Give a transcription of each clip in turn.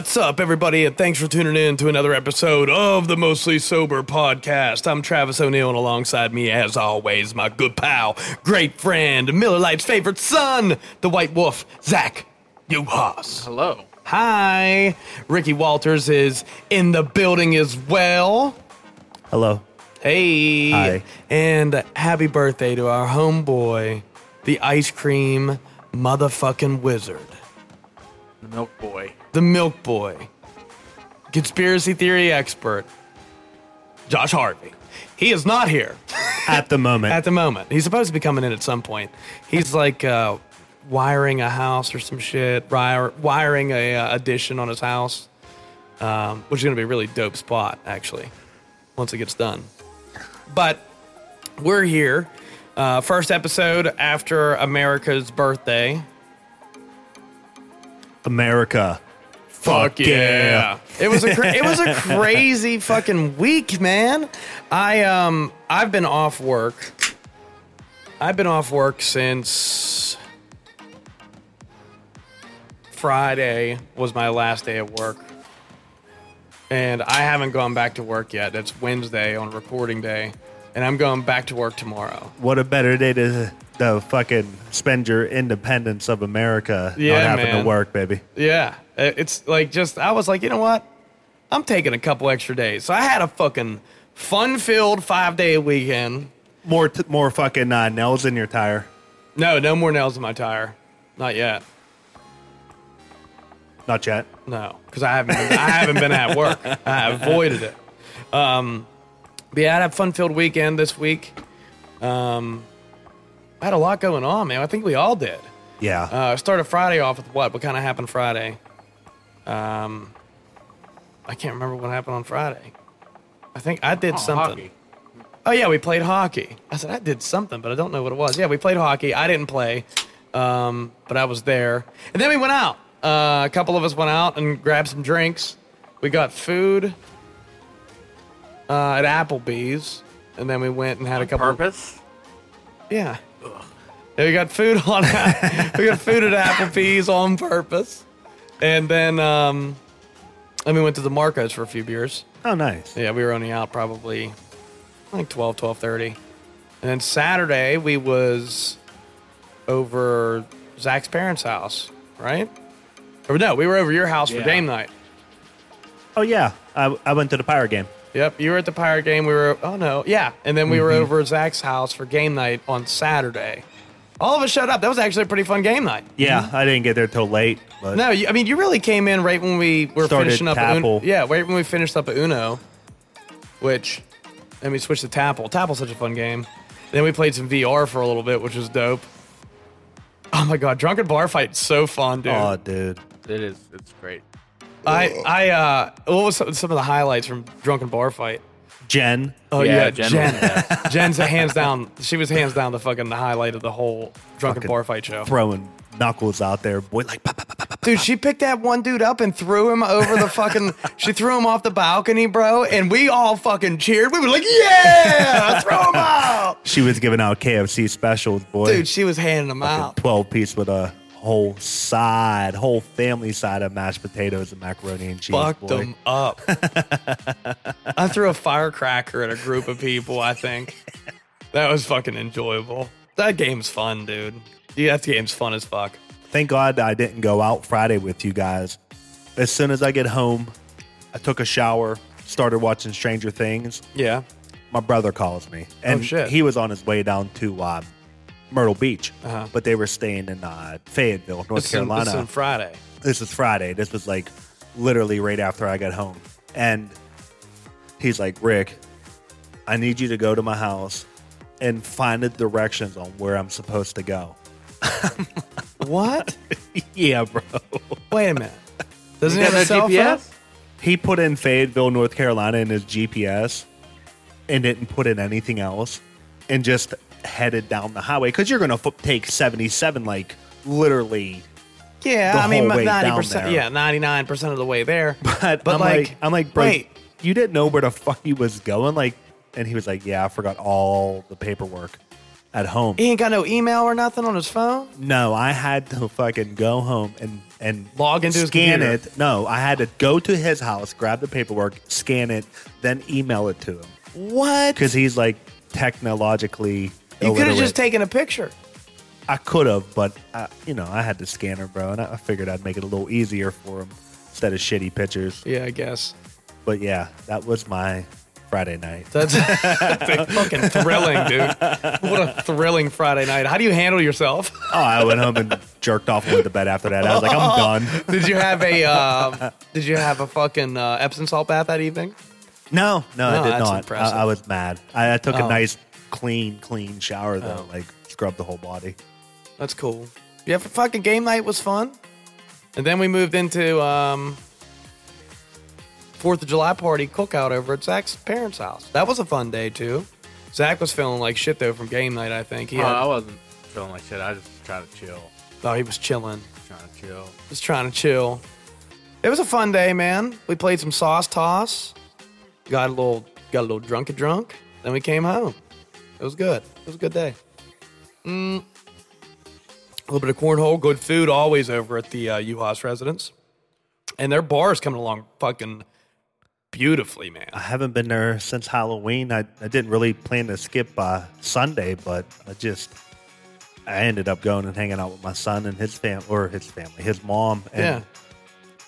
What's up, everybody, and thanks for tuning in to another episode of the Mostly Sober Podcast. I'm Travis O'Neill, and alongside me, as always, my good pal, great friend, Miller Lite's favorite son, the White Wolf, Zach Uhas. Hello. Hi. Ricky Walters is in the building as well. Hello. Hey. Hi. And happy birthday to our homeboy, the ice cream motherfucking wizard. The Milk Boy. The Milk Boy, conspiracy theory expert, Josh Harvey. He is not here At the moment. at the moment. He's supposed to be coming in at some point. He's like uh, wiring a house or some shit, wire, wiring a uh, addition on his house, um, which is going to be a really dope spot, actually, once it gets done. But we're here. Uh, first episode after America's birthday. America. Fuck yeah. It was a cra- it was a crazy fucking week, man. I um I've been off work. I've been off work since Friday was my last day of work. And I haven't gone back to work yet. It's Wednesday on recording day, and I'm going back to work tomorrow. What a better day to, to fucking spend your independence of America Yeah, not having man. to work, baby. Yeah, it's like just I was like, you know what? I'm taking a couple extra days. So I had a fucking fun-filled five-day weekend. More t- more fucking uh, nails in your tire. No, no more nails in my tire. Not yet. Not yet. No, because I haven't. Been, I haven't been at work. I avoided it. Um, but yeah, I had a fun-filled weekend this week. Um, I had a lot going on, man. I think we all did. Yeah. Uh, started Friday off with what? What kind of happened Friday? Um, I can't remember what happened on Friday. I think I did Oh, something. hockey. Oh yeah, we played hockey. I said I did something, but I don't know what it was. Yeah, we played hockey. I didn't play, um, but I was there. And then we went out. Uh, a couple of us went out and grabbed some drinks. We got food uh, at Applebee's, and then we went and had a couple. Purpose? Yeah. Yeah, we got food on. we got food at Applebee's on purpose, and then um, and we went to the Marcos for a few beers. oh, nice. Yeah, we were only out probably like 12, 12.30. And then Saturday, we was over Zach's parents' house, right? Or no, we were over your house for Yeah. game night. Oh, yeah. I, I went to the Pirate game. Yep, you were at the Pirate game. We were, oh no, yeah. And then we were Mm-hmm. over at Zach's house for game night on Saturday. All of us showed up. That was actually a pretty fun game night. Yeah, I didn't get there till late. But No, you, I mean, you really came in right when we were Started finishing up. At Uno. Tapple. Yeah, right when we finished up at Uno, which, and we switched to Tapple. Tapple's such a fun game. Then we played some VR for a little bit, which was dope. Oh my god, drunken bar fight, so fun, dude. Oh, dude. It is. It's great. I, I, uh, what was some, some of the highlights from drunken bar fight? Jen. Oh Yeah, yeah, Jen Jen. was the Jen's a hands down. She was hands down the fucking highlight of the whole drunken Fucking bar fight show. Throwing knuckles out there. Boy, like, pop, pop, pop, pop, pop. Dude, she picked that one dude up and threw him over the fucking. she threw him off the balcony, bro, and we all fucking cheered. We were like, "Yeah, throw him out!" she was giving out KFC specials, boy. Dude, she was handing them out. 12 piece with a whole side, whole family side of mashed potatoes and macaroni and cheese. Fucked boy. them up. I threw a firecracker at a group of people. I think that was fucking enjoyable. That game's fun, dude. Yeah, that game's fun as fuck. Thank God I didn't go out Friday with you guys. As soon as I get home, I took a shower, started watching Stranger Things. Yeah. My brother calls me, and Oh, he was on his way down to uh, Myrtle Beach, Uh-huh. but they were staying in uh, Fayetteville, North This is, Carolina. this is on Friday. this is Friday. This was like literally right after I got home. And he's like, Rick, I need you to go to my house and find the directions on where I'm supposed to go. What? yeah, bro. Wait a minute. Doesn't he have a cell GPS? phone? he put in Fayetteville, North Carolina in his GPS and didn't put in anything else and just headed down the highway because you're going to f- take 77 like literally. Yeah, I mean, ninety percent. Yeah, ninety nine percent of the way there. But, I'm like, like, I'm like, bro, wait, you didn't know where the fuck he was going, like. And he was like, "Yeah, I forgot all the paperwork at home." he ain't got no email or nothing on his phone. No, I had to fucking go home and and Log into his scan computer. it. No, I had to go to his house, grab the paperwork, scan it, then email it to him What? because he's like technologically. You could have just taken a picture. I could have, but I, you know, I had the scanner, bro, and I figured I'd make it a little easier for him instead of shitty pictures. Yeah, I guess. But yeah, that was my Friday night. That's, that's fucking thrilling, dude. What a thrilling Friday night. How do you handle yourself? Oh, I went home and jerked off and went to bed after that. I was like, I'm done. Did you have a um, Did you have a fucking uh, Epsom salt bath that evening? No, no, No, I did not. I, I was mad. I, I took Oh. a nice, clean, clean shower though, like scrub the whole body. That's cool. Yeah, for fucking game night was fun. And then we moved into um, Fourth of July party cookout over at Zach's parents' house. That was a fun day too. Zach was feeling like shit though from game night. I think he Oh, had, I wasn't feeling like shit. I just trying to chill. oh he was chilling, Trying to chill. just trying to chill. It was a fun day, man. We played some sauce toss. Got a little got a little drunky drunk. Then we came home. It was good. It was a good day. Mm. A little bit of cornhole, good food always over at the uh, UHAS residence. And their bar is coming along fucking beautifully, man. I haven't been there since Halloween. I, I didn't really plan to skip uh, Sunday, but I just I ended up going and hanging out with my son and his fam or his family, his mom. And Yeah.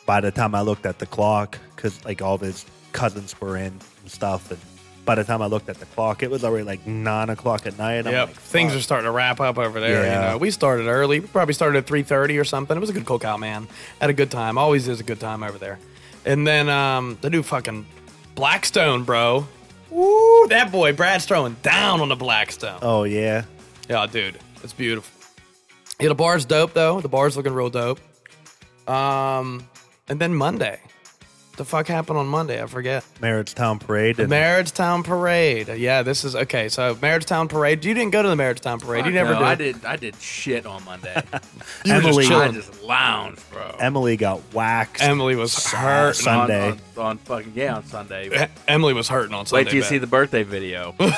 by the time I looked at the clock, because like all of his cousins were in and stuff, and by the time I looked at the clock, it was already like nine o'clock at night. Yep, like, things are starting to wrap up over there. Yeah. You know, we started early. We probably started at three thirty or something. It was a good cookout, man. Had a good time. Always is a good time over there. And then um, the new fucking Blackstone, bro. Woo, that boy Brad's throwing down on the Blackstone. Oh yeah, Yeah, dude, it's beautiful. Yeah, the bar's dope though. The bar's looking real dope. Um, and then Monday, the fuck happened on Monday? I forget. Marriage Town Parade. And Marriage Town Parade. Yeah, this is okay. So Marriage Town Parade. You didn't go to the Marriage Town Parade. you never no, did. I did. I did shit on Monday. You were just Emily- I just lounged, bro. Emily got waxed. Emily was hurt. Sunday. On, on, on fucking yeah on Sunday. E- Emily was hurting on Sunday. Wait till you see the birthday video. Her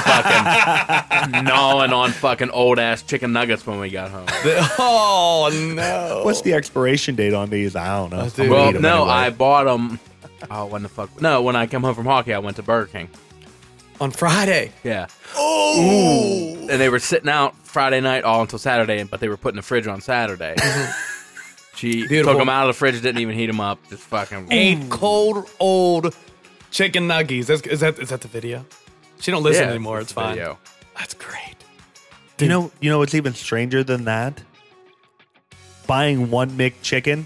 fucking gnawing on fucking old ass chicken nuggets when we got home. oh no! What's the expiration date on these? I don't know. dude. Well, no, anyway. I bought them. Oh, when the fuck? No, when I come home from hockey, I went to Burger King. on Friday? Yeah. Oh. And they were sitting out Friday night all until Saturday, but they were put in the fridge on Saturday. she Beautiful. took them out of the fridge, didn't even heat them up. Just fucking. ate cold old chicken nuggies. That's, is that is that the video? She don't listen Yeah, anymore. It's the fine. video. That's great. You know, you know what's even stranger than that? Buying one McChicken.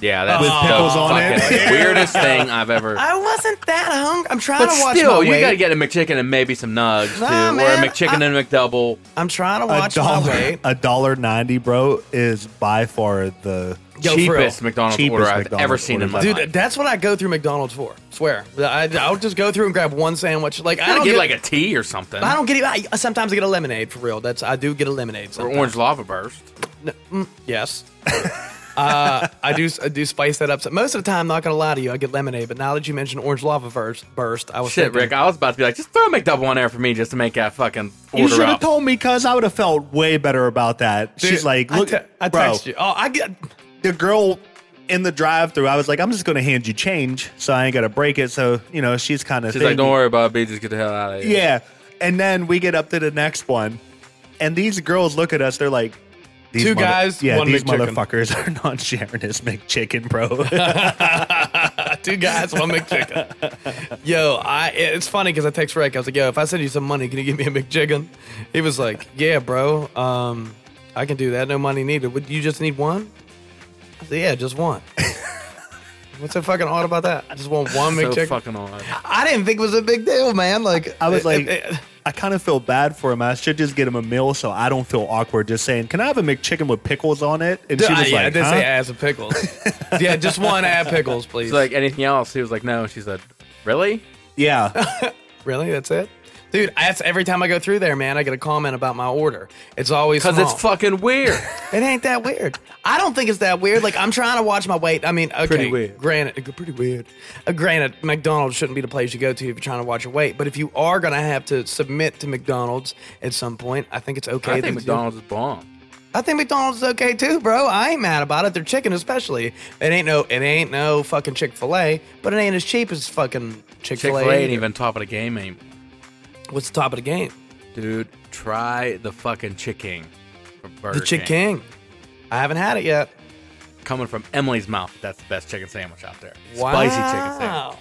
Yeah, that's With the pickles on it. weirdest thing I've ever. I wasn't that hungry. I'm trying But to watch still, my you weight. gotta get a McChicken and maybe some nugs Nah, too, or a McChicken I- and a McDouble. I'm trying to A watch my dollar, weight. a dollar ninety, bro, is by far the Yo, cheapest. McDonald's Cheapest order I've ever seen in my order. Dude, life. that's what I go through McDonald's for. Swear, I, I'll just go through and grab one sandwich. Like I I don't get get like a tea or something, I don't get it. I, sometimes I get a lemonade for real. That's I do get a lemonade. or Sometimes. orange lava burst. Mm, yes. uh, I do. I do spice that up. So Most of the time, not gonna lie to you, I get lemonade. But now that you mentioned orange lava burst, burst, I was Shit, thinking, Rick, I was about to be like, just throw a McDouble on there for me just to make that fucking You should have up. told me because I would have felt way better about that. Dude, She's like, I look, te- I bro, text you. Oh, I get. the girl in the drive-through. I was like, I'm just going to hand you change, so I ain't got to break it. So you know, she's kind of She's like, don't worry about it, B, just get the hell out of here. Yeah, and then we get up to the next one, and these girls look at us. They're like. These Two guys, yeah. one these McChicken. motherfuckers are not sharing this McChicken, bro. Two guys, one McChicken. Yo, I it's funny because I text Rick. I was like, "Yo, if I send you some money, can you give me a McChicken?" He was like, "Yeah, bro. Um, I can do that. No money needed. Would you just need one?" I said, "Yeah, just one." What's so fucking odd about that? I just want one So McChicken. fucking odd. I didn't think it was a big deal, man. Like I was it- like, it- it- I kind of feel bad for him. I should just get him a meal so I don't feel awkward just saying, Can I have a McChicken with pickles on it? And she Uh, was yeah, I like, did huh? say ads of pickles. yeah, just one add pickles, please. She's like, anything else? He was like, no. She said, really? Yeah. really? That's it? Dude, that's every time I go through there, man, I get a comment about my order. It's always Because it's fucking weird. It ain't that weird. I don't think it's that weird. Like I'm trying to watch my weight. I mean, okay, Pretty weird. Granted, pretty weird. Uh, granted, McDonald's shouldn't be the place you go to if you're trying to watch your weight. But if you are gonna have to submit to McDonald's at some point, I think it's okay. I think do- McDonald's is bomb. I think McDonald's is okay too, bro. I ain't mad about it. Their chicken, especially. It ain't no. It ain't no fucking Chick Fil A, but it ain't as cheap as fucking Chick Chick Fil fil A A. ain't even top of the game anymore. What's the top of the game? Dude, try the fucking chicken from Burger The Chick King. King. I haven't had it yet. Coming from Emily's mouth, that's the best chicken sandwich out there. Wow. Spicy chicken sandwich.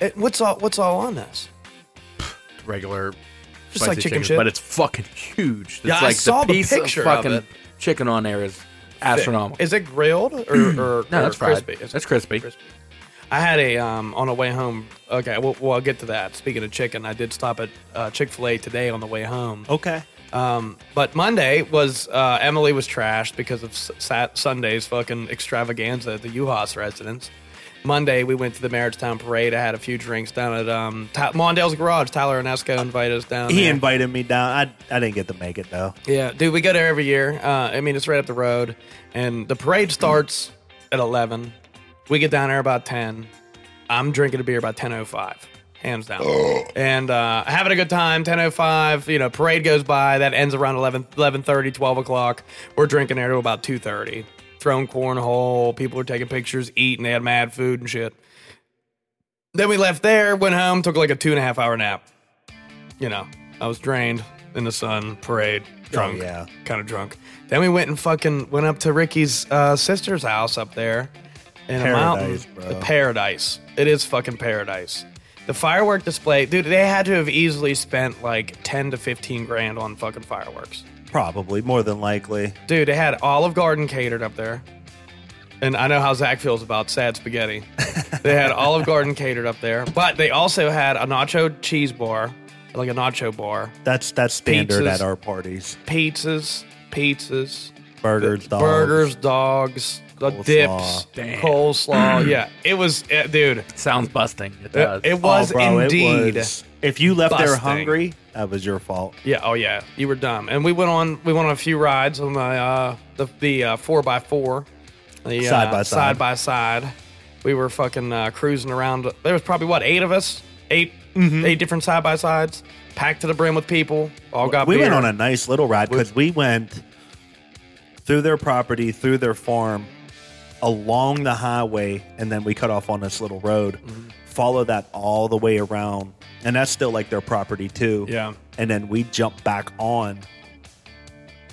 It, what's all? What's all on this? Regular Just spicy like chicken shit? but it's fucking huge. It's Yeah, I like saw the piece picture of fucking it. chicken on there is astronomical. Is it grilled or, or no, or that's fried. crispy? Is it That's crispy. I had a um on the way home. Okay, well, well I'll get to that. Speaking of chicken, I did stop at uh, Chick Fil A today on the way home. okay. Um, but Monday was uh, Emily was trashed because of S- Sat- Sunday's fucking extravaganza at the UHAS residence. Monday we went to the Marriagetown Parade. I had a few drinks down at um, Mondale's Garage. Tyler and Esco invited us down. He there. invited me down. I, I didn't get to make it though. Yeah, dude, we go there every year. Uh, I mean, it's right up the road, and the parade starts at eleven. We get down there about ten. I'm drinking a beer about ten oh five, hands down, and uh, having a good time. Ten oh five, you know, parade goes by. That ends around 11, 11.30, 12 o'clock. We're drinking there till about two thirty. Throwing cornhole, people are taking pictures, eating. They had mad food and shit. Then we left there, went home, took like a two and a half hour nap. You know, I was drained in the sun, parade, drunk, yeah. kind of drunk. Then we went and fucking went up to Ricky's uh, sister's house up there in a mountain. Paradise. Paradise. It is fucking paradise. The firework display, dude. They had to have easily spent like ten to fifteen grand on fucking fireworks. Probably more than likely. Dude, they had Olive Garden catered up there. And I know how Zach feels about sad spaghetti. they had Olive Garden catered up there, but they also had a nacho cheese bar, like a nacho bar, That's that's standard Pizzas. at our parties. pizzas, pizzas, Burgers, dogs. burgers, dogs, the Coleslaw. dips, Damn. coleslaw. yeah, it was, uh, dude. Sounds busting. It It, does. it was oh, bro, indeed. It was, if you left there busting. hungry, that was your fault. Yeah. Oh yeah. You were dumb. And we went on. We went on a few rides on the uh, the the uh, four by four, the uh, Side by side. side by side. We were fucking uh, cruising around. There was probably what eight of us, 8 Mm-hmm. eight different side by sides, packed to the brim with people. All got we beer. went on a nice little ride because we went through their property, through their farm, along the highway, and then we cut off on this little road. Mm-hmm. Follow that all the way around, and that's still like their property too. Yeah. and then we jump back on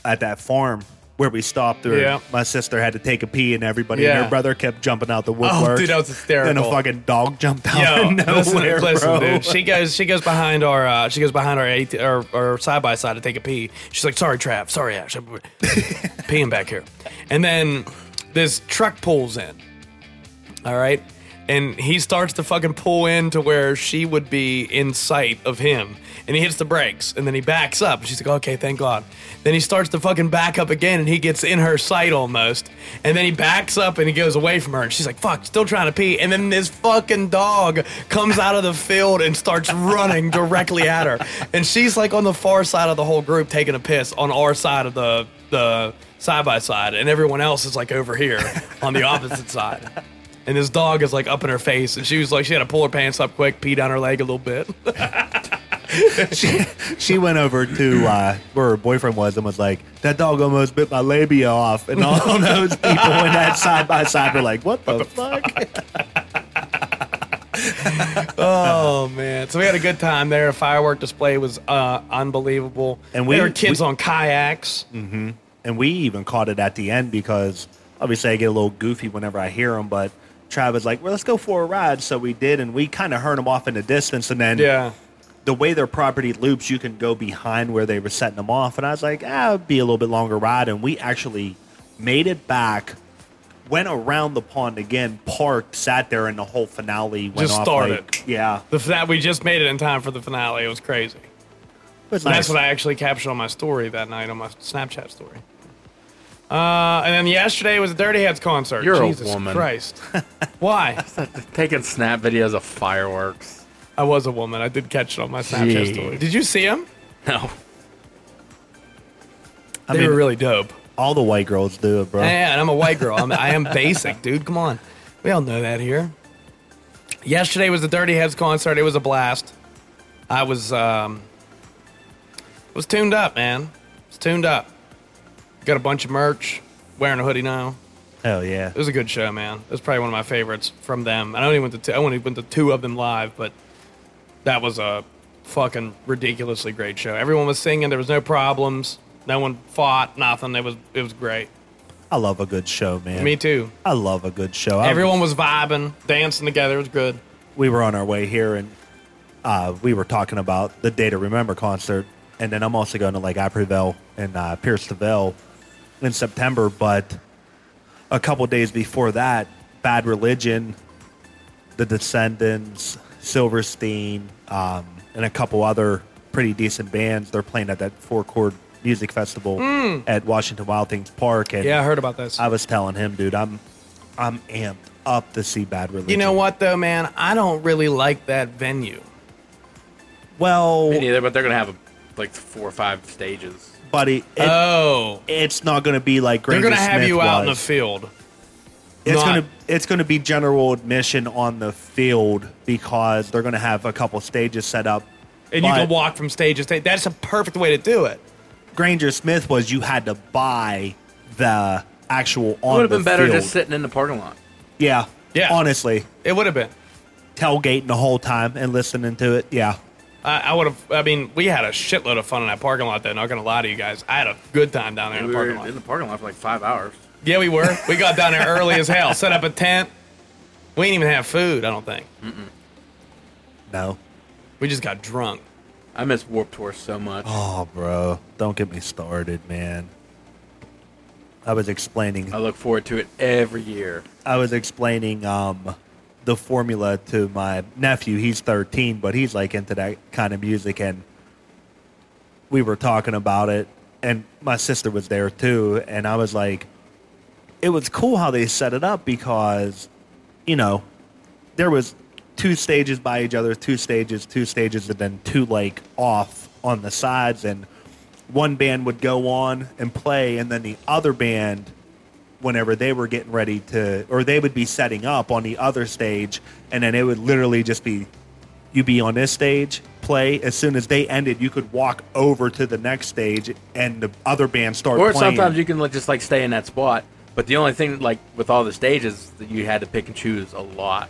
at that farm where we stopped. Where Yeah. my sister had to take a pee, and everybody and her brother kept jumping out the woodwork. Oh, dude, that was hysterical. Then a fucking dog jumped out Yo, of nowhere, listen, listen, dude. She goes, she goes behind our, uh, she goes behind our, AT, our, our side by side to take a pee. She's like, "Sorry, Trav. Sorry, Ash. I'm peeing back here." And then this truck pulls in. All right, and he starts to fucking pull in to where she would be in sight of him, and he hits the brakes, and then he backs up. She's like, "Okay, thank God." Then he starts to fucking back up again, and he gets in her sight almost, and then he backs up and he goes away from her, and she's like, "Fuck, still trying to pee," and then this fucking dog comes out of the field and starts running directly at her, and she's like on the far side of the whole group taking a piss on our side of the the side by side, and everyone else is like over here on the opposite side. And this dog is like up in her face, and she was like, she had to pull her pants up quick, pee down her leg a little bit. she, she went over to uh, where her boyfriend was and was like, "That dog almost bit my labia off," and all those people in that side by side were like, "What the fuck?" oh man! So we had a good time there. A firework display was uh, unbelievable, And we- there were kids we- on kayaks. And we even caught it at the end because obviously I get a little goofy whenever I hear them, but. Travis like, well, let's go for a ride. So we did, and we kind of heard them off in the distance. And then Yeah, the way their property loops, you can go behind where they were setting them off. And I was like, ah, it'd be a little bit longer ride. And we actually made it back, went around the pond again, parked, sat there, and the whole finale went Just off. started. Like, yeah. the that we just made it in time for the finale. It was crazy. was nice. That's what I actually captured on my story that night on my Snapchat story. Uh, and then yesterday was a Dirty Heads concert. You're a Jesus woman. Christ. Why? Taking snap videos of fireworks. I was a woman. I did catch it on my Snapchat Gee. story. Did you see them? No. I They mean, were really dope. all the white girls do it, bro. Yeah, and I'm a white girl. I'm, I am basic, dude. Come on. We all know that here. Yesterday was the Dirty Heads concert. It was a blast. I was um, was tuned up, man. Was tuned up. Got a bunch of merch. Wearing a hoodie now. Hell yeah. It was a good show, man. It was probably one of my favorites from them. I only went to two, I only went to two of them live, but that was a fucking ridiculously great show. Everyone was singing. There was no problems. No one fought. Nothing. It was it was great. I love a good show, man. Me too. I love a good show. I- Everyone was vibing, dancing together. It was good. we were on our way here and uh, we were talking about the Day to Remember concert. And then I'm also going to like Apryville and uh, Pierce Vale in September. But a couple days before that, Bad Religion, The Descendents, Silverstein, um, and a couple other pretty decent bands. They're playing at that four chord music festival at Washington Wild Things Park. And. Yeah, I heard about this. I was telling him, dude, I'm I'm amped up to see Bad Religion. you know what though, man? I don't really like that venue. Well, Me neither, but they're gonna have like four or five stages. Buddy, it, oh, it's not going to be like Granger they're gonna have Smith you out in the field. It's not- going to it's going to be general admission on the field because they're going to have a couple stages set up. And you can walk from stage to stage. That's a perfect way to do it. Granger Smith was you had to buy the actual It would have been better field. just sitting in the parking lot. yeah, Yeah. Honestly, It would have been. tailgating the whole time and listening to it. Yeah, I, I would have. I mean, we had a shitload of fun in that parking lot. Though, not gonna lie to you guys, I had a good time down there in we the were parking lot. in the parking lot for like five hours. Yeah, we were. We got down there early as hell. Set up a tent. We didn't even have food. I don't think. no. We just got drunk. I miss Warp Tour so much. Oh, bro, don't get me started, man. I was explaining I look forward to it every year. I was explaining um, the formula to my nephew. He's 13, but he's like into that kind of music, and we were talking about it. And my sister was there too, and I was like, it was cool how they set it up because, you know, there was two stages by each other, two stages, two stages, and then two like off on the sides, and one band would go on and play, and then the other band whenever they were getting ready to, or they would be setting up on the other stage, and then it would literally just be, you be on this stage, play. As soon as they ended, you could walk over to the next stage, and the other band start Or playing. sometimes you can like, just like stay in that spot. But the only thing like with all the stages that you had to pick and choose a lot.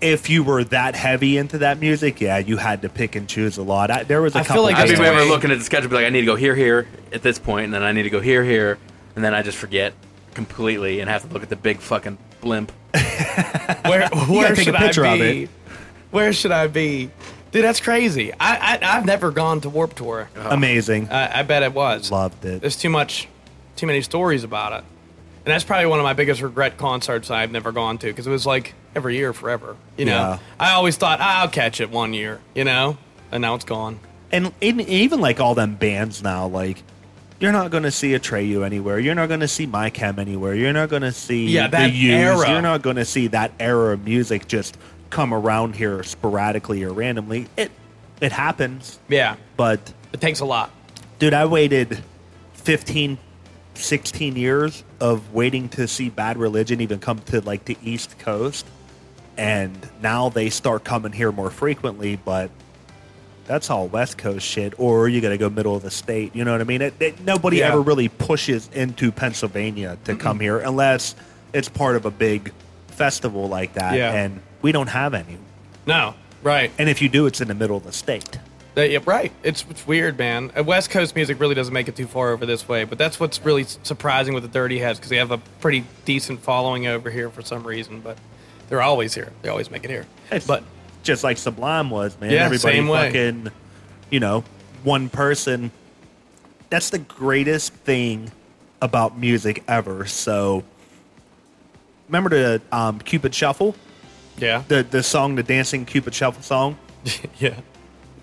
if you were that heavy into that music, yeah, you had to pick and choose a lot. I, there was a I feel like I That's remember looking at the schedule, be like, I need to go here, here at this point, and then I need to go here, here, and then I just forget completely and have to look at the big fucking blimp. Where, where take a should I picture of be? it. Where should I be? Dude, that's crazy. I, I I've never gone to Warp Tour. amazing. I, I bet it was. Loved it. There's too much, too many stories about it, and that's probably one of my biggest regret concerts I've never gone to because it was like every year forever. You know, Yeah. I always thought "Ah, I'll catch it one year. You know, and now it's gone. and in, even like all them bands now, like you're not going to see a Treyu anywhere. You're not going to see My Chem anywhere. You're not going to see Yeah, that the era. You're not going to see that era of music just come around here sporadically or randomly. It it happens, Yeah, but it takes a lot. dude, I waited 15, 16 years of waiting to see Bad Religion even come to like the East Coast, and now they start coming here more frequently, but. That's all West Coast shit, or you got to go middle of the state. You know what I mean? It, it, nobody Yeah. ever really pushes into Pennsylvania to come here unless it's part of a big festival like that, Yeah. and we don't have any. No, right. And if you do, it's in the middle of the state. Uh, yeah, right. It's, it's weird, man. Uh, West Coast music really doesn't make it too far over this way, but that's what's really surprising with the Dirty Heads because they have a pretty decent following over here for some reason. But they're always here. They always make it here. It's But just like Sublime was, man. Yeah, Everybody same way. fucking, you know, one person. That's the greatest thing about music ever. So, remember the um, Cupid Shuffle, yeah, the the song, the dancing Cupid Shuffle song. yeah,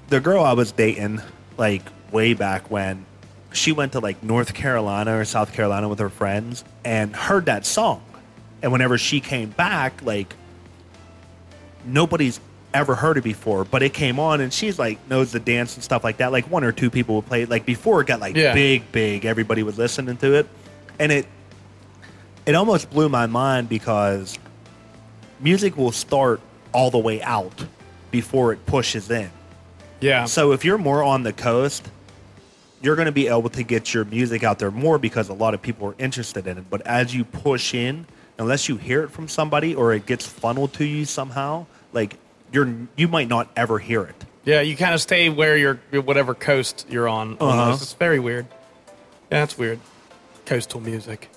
the girl I was dating, like way back when, she went to like North Carolina or South Carolina with her friends and heard that song. And whenever she came back, like nobody's ever heard it before, but it came on and she's like knows the dance and stuff like that. Like one or two people would play it. Like before it got like Yeah. big, big, everybody was listening to it. And it it almost blew my mind because music will start all the way out before it pushes in. Yeah. So if you're more on the coast, you're going to be able to get your music out there more because a lot of people are interested in it. But as you push in, unless you hear it from somebody or it gets funneled to you somehow, like you're you might not ever hear it. Yeah, you kind of stay where you're, whatever coast you're on. Uh-huh. It's very weird. Yeah, that's weird. Coastal music.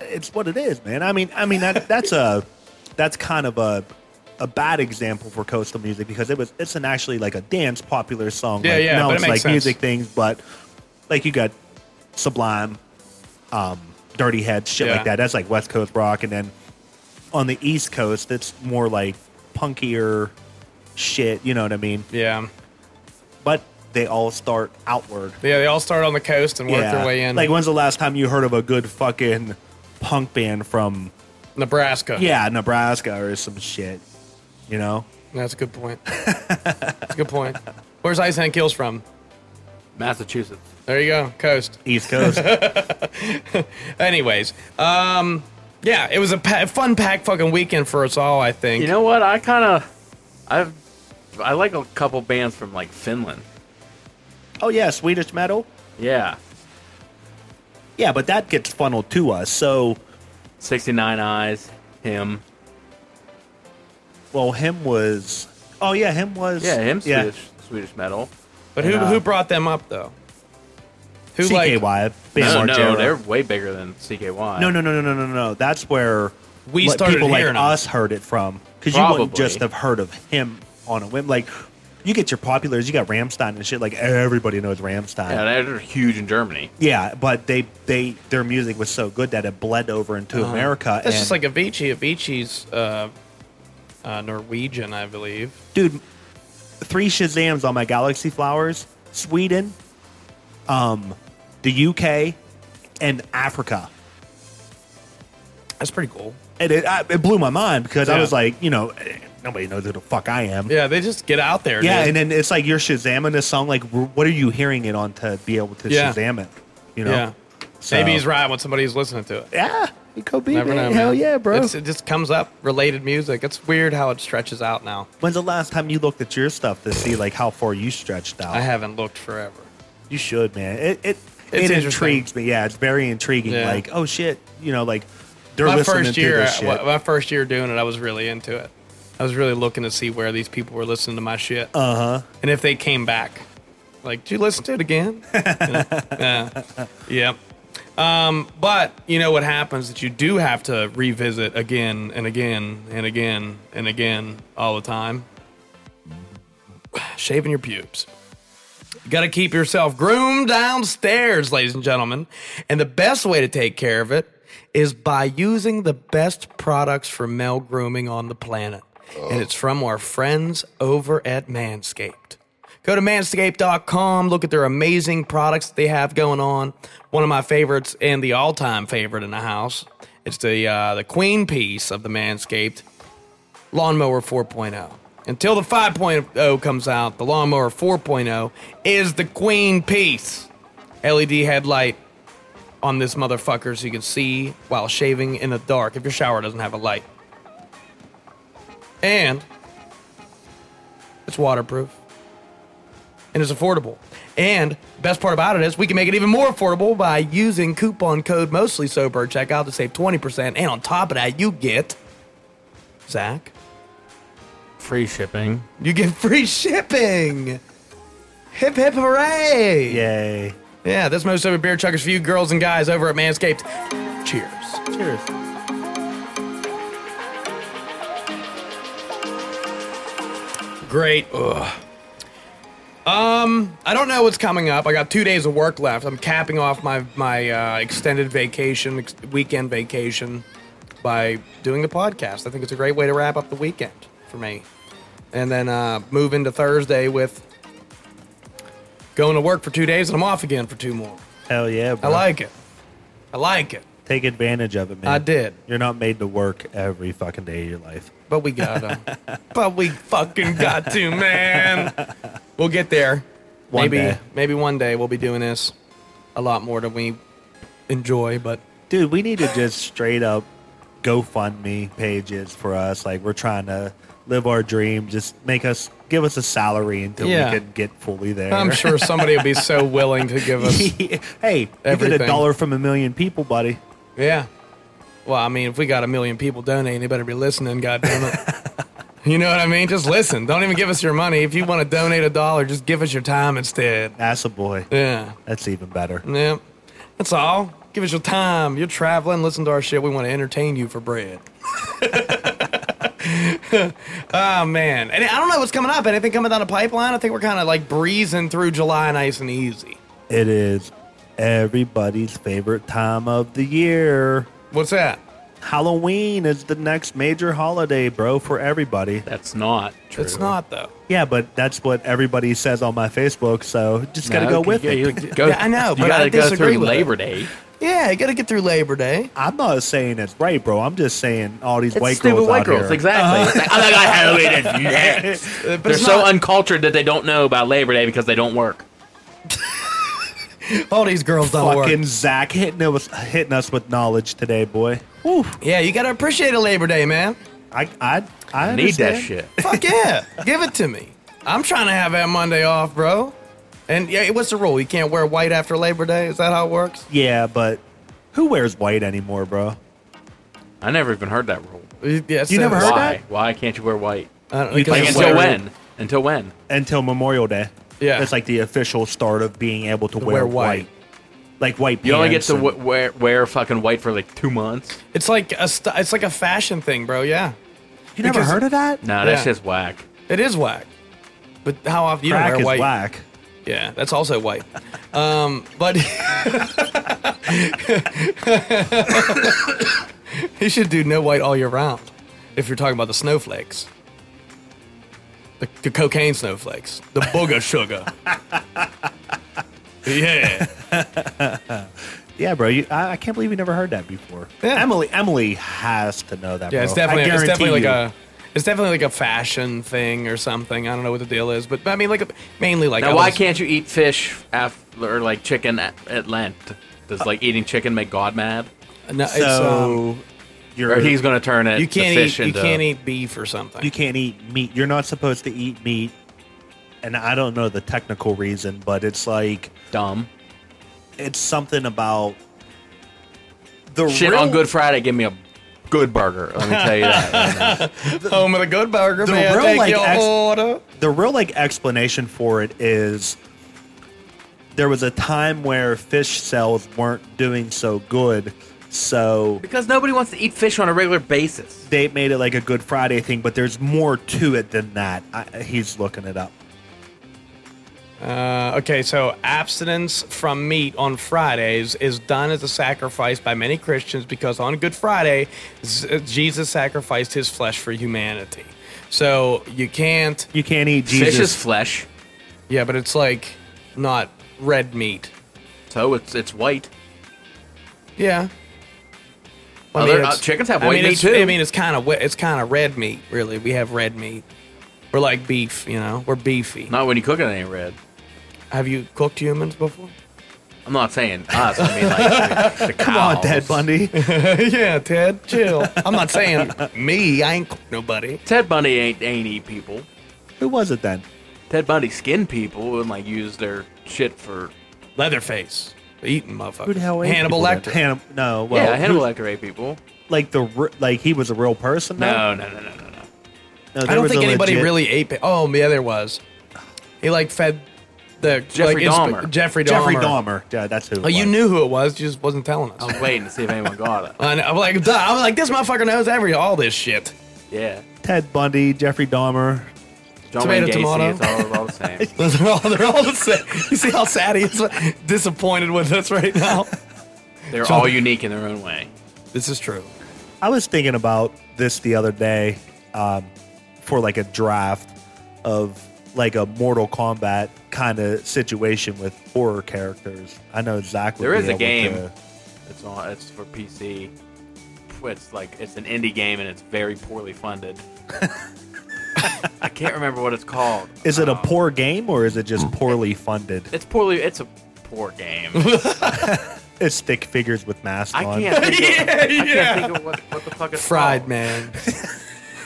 It's what it is, man. I mean, I mean that that's a that's kind of a a bad example for coastal music because it was it's an actually like a dance popular song. Yeah, like, yeah, now but it it's makes like sense. music things, but like you got Sublime, um, Dirty Heads, shit Yeah. like that. That's like West Coast rock, and then on the East Coast, it's more like punkier shit. You know what I mean? Yeah. But they all start outward. Yeah, they all start on the coast and work their way in. Like, when's the last time you heard of a good fucking punk band from Nebraska. yeah Nebraska or some shit? You know? That's a good point. That's a good point. Where's Ice Nine Kills from? Massachusetts. There you go, coast. East Coast. Anyways, um, yeah, it was a pa- fun pack fucking weekend for us all. I think. You know what? I kind of, I've, I like a couple bands from like Finland. oh yeah, Swedish metal. Yeah, Yeah, but that gets funneled to us. So, 69 Eyes, him. well, him was. Oh yeah, him was. Yeah, him Yeah. Swedish, Swedish metal. but who Yeah. who uh, brought them up though? Who CKY. like Bam No, no, Margera. they're way bigger than CKY. No, no, no, no, no, no, no. That's where We what started people like hearing 'em. us heard it from. Because you wouldn't just have heard of him on a whim. Like, you get your populars, you got Rammstein and shit. Like everybody knows Rammstein. Yeah, they're huge in Germany. Yeah, but they they their music was so good that it bled over into America. Uh-huh. That's and, just like Avicii. Avicii's uh, uh, Norwegian, I believe. dude, three Shazams on my Galaxy Flowers, Sweden, um, the UK, and Africa. That's pretty cool. And it, I, it blew my mind because I Yeah. was like, you know, eh, nobody knows who the fuck I am. Yeah, they just get out there. Yeah, dude. and then it's like you're Shazamming this song. Like, wh- what are you hearing it on to be able to Yeah. Shazam it? You know? yeah. So- Maybe he's right when somebody's listening to it. Yeah, it could be. Never man. know. Hell man. yeah, bro. It's, it just comes up related music. It's weird how it stretches out now. When's the last time you looked at your stuff to see like how far you stretched out? I haven't looked forever. You should, man. It it, It's it intrigues me. Yeah, it's very intriguing. Yeah. Like, oh shit, you know, like they're my listening first to year, this shit. my first year doing it, I was really into it. I was really looking to see where these people were listening to my shit, uh huh. and if they came back. Like, did you listen to it again? yeah. yeah. Um, but you know what happens that you do have to revisit again and again and again and again all the time. Shaving your pubes. Got to keep yourself groomed downstairs, ladies and gentlemen. And the best way to take care of it is by using the best products for male grooming on the planet. And it's from our friends over at Manscaped. Go to manscaped.com, look at their amazing products they have going on. One of my favorites and the all time favorite in the house. It's the, uh, the queen piece of the Manscaped Lawnmower 4.0. Until the 5.0 comes out, the Lawnmower 4.0 is the queen piece. LED headlight on this motherfucker so you can see while shaving in the dark if your shower doesn't have a light. And it's waterproof. And it's affordable. And best part about it is we can make it even more affordable by using coupon code mostly sober checkout to save 20%. And on top of that, you get Zach. Free shipping. You get free shipping. Hip hip hooray! Yay. Yeah, this most sober beer chuckers for you girls and guys over at Manscaped. Cheers. Cheers. Great. Ugh. Um, I don't know what's coming up. I got two days of work left. I'm capping off my my uh, extended vacation, ex- weekend vacation, by doing the podcast. I think it's a great way to wrap up the weekend for me, and then uh, move into Thursday with Going to work for two days and I'm off again for two more. Hell yeah, I like it. I like it. Take advantage of it, man. I did. You're not made to work every fucking day of your life. But we gotta. but we fucking got to, man. We'll get there. One maybe day. maybe one day we'll be doing this a lot more than we enjoy, but Dude, we need to just straight up GoFundMe pages for us. Like we're trying to live our dream. Just make us give us a salary until Yeah. we can get fully there. I'm sure somebody would be so willing to give us hey, you get a dollar from a million people, buddy. Yeah. Well, I mean, if we got a million people donating, they better be listening, goddamn it. you know what I mean? Just listen. Don't even give us your money. If you want to donate a dollar, just give us your time instead. Ass a boy. Yeah. That's even better. Yeah. That's all. Give us your time. You're traveling, listen to our shit. We want to entertain you for bread. Oh man. And I don't know what's coming up. Anything coming down the pipeline? I think we're kind of like breezing through July nice and easy. It is everybody's favorite time of the year. What's that? Halloween is the next major holiday, bro, for everybody. That's not true. It's not though. Yeah, but that's what everybody says on my Facebook, so just gotta go with yeah, it. You, go, Yeah, I know, You but gotta I go disagree through with it. Labor Day. Yeah, you got to get through Labor Day. I'm not saying it's right, bro. I'm just saying all these It's white stupid girls white out girls, here. exactly. Uh-huh. It's like, my god, Halloween is next. But They're it's so not- uncultured that they don't know about Labor Day because they don't work. all these girls don't work. Fucking Zach hitting us, hitting us with knowledge today, boy. Woo. Yeah, you got to appreciate a Labor Day, man. I, I, I Need that understand. shit. Fuck yeah, give it to me. I'm trying to have that Monday off, bro. And yeah, what's the rule? You can't wear white after Labor Day. Is that how it works? Yeah, but who wears white anymore, bro? I never even heard that rule. Yeah, You never heard Why? that? Why can't you wear white? I don't, You because Like think until wear- when? Until when? Until Memorial Day. Yeah. It's like the official start of being able to, wear wear, white. white. Like white pants. You only get to and- w- wear wear fucking white for like two months. It's like a st- it's like a fashion thing, bro. Yeah, You never because- heard of that? No, that's Yeah. just whack. it is whack. But how often you don't is wear white? whack. Yeah, that's also white. Um, but you should do no white all year round if you're talking about the snowflakes. The, the cocaine snowflakes, the booger sugar. Yeah, Yeah, bro. You, I, I can't believe you never heard that before. Yeah. Emily, Emily has to know that. yeah. bro. It's definitely it's definitely like a it's definitely like a fashion thing or something. I don't know what the deal is, but I mean like mainly like Now, why was- can't you eat fish after, or like chicken at, at Lent? Does like eating chicken make God mad? No, you. it's, um, So you're Or he's going to turn it you can't fish eat you can't eat beef or something. you can't eat meat. You're not supposed to eat meat. And I don't know the technical reason, but it's like dumb. it's something about the Shit real, on Good Friday, give me a good burger. Let me tell you that. right now. Home of the good burger. The May I real, take like, your ex- order? the real like explanation for it is there was a time where fish sales weren't doing so good, so because nobody wants to eat fish on a regular basis. they made it like a Good Friday thing. But there's more to it than that. I, he's looking it up. Uh, okay, so abstinence from meat on Fridays is done as a sacrifice by many Christians because on Good Friday, Z- Jesus sacrificed his flesh for humanity. So you can't, You can't eat Jesus. Fish is flesh, yeah, but it's like not red meat. so it's it's white. Yeah. Other- it's- uh, chickens have I white mean, meat, it's, too. I mean, it's kind of it's kind of red meat. Really, we have red meat. We're like beef, you know. We're beefy. Not when you cook it, it ain't red. Have you cooked humans before? I'm not saying us. I mean like the, the Come on, cows. Ted Bundy. yeah, Ted, chill. I'm not saying me. I ain't cooked nobody. Ted Bundy ain't ain't eat people. Who was it then? Ted Bundy skinned people and like use their shit for. Leatherface, eating motherfucker. Who the hell? ate Hannibal people Lecter. then? Hannib- no, well, yeah, Hannibal Lecter ate people. Like the re- like he was a real person. though? No, no, no, no, no, no. No, I don't was think a anybody legit- really ate. pa- Oh, yeah, there was. He like fed the Jeffrey like, insp- Dahmer. Jeffrey Dahmer. Jeffrey Dahmer. Yeah, that's who. it Oh, you knew who it was. You just wasn't telling us. I was waiting to see if anyone got it. I know, I'm like, duh. I'm like, this motherfucker knows every all this shit. Yeah. Ted Bundy, Jeffrey Dahmer. John Tomato, Wayne Gacy, tomato. it's all, all the same. they're all they're all the same. You see how sad he is, disappointed with us right now. They're So- all unique in their own way. This is true. I was thinking about this the other day um, for like a draft of like a Mortal Kombat kind of situation with horror characters. I know exactly. Would There be is a game. to- It's on. It's for PC. It's like it's an indie game and it's very poorly funded. I can't remember what it's called. Is it a Um, poor game or is it just poorly funded? It's poorly. It's a poor game. It's stick figures with masks I on. can't think of, Yeah, I yeah. can't think of what, what the fuck it's Fried called. man.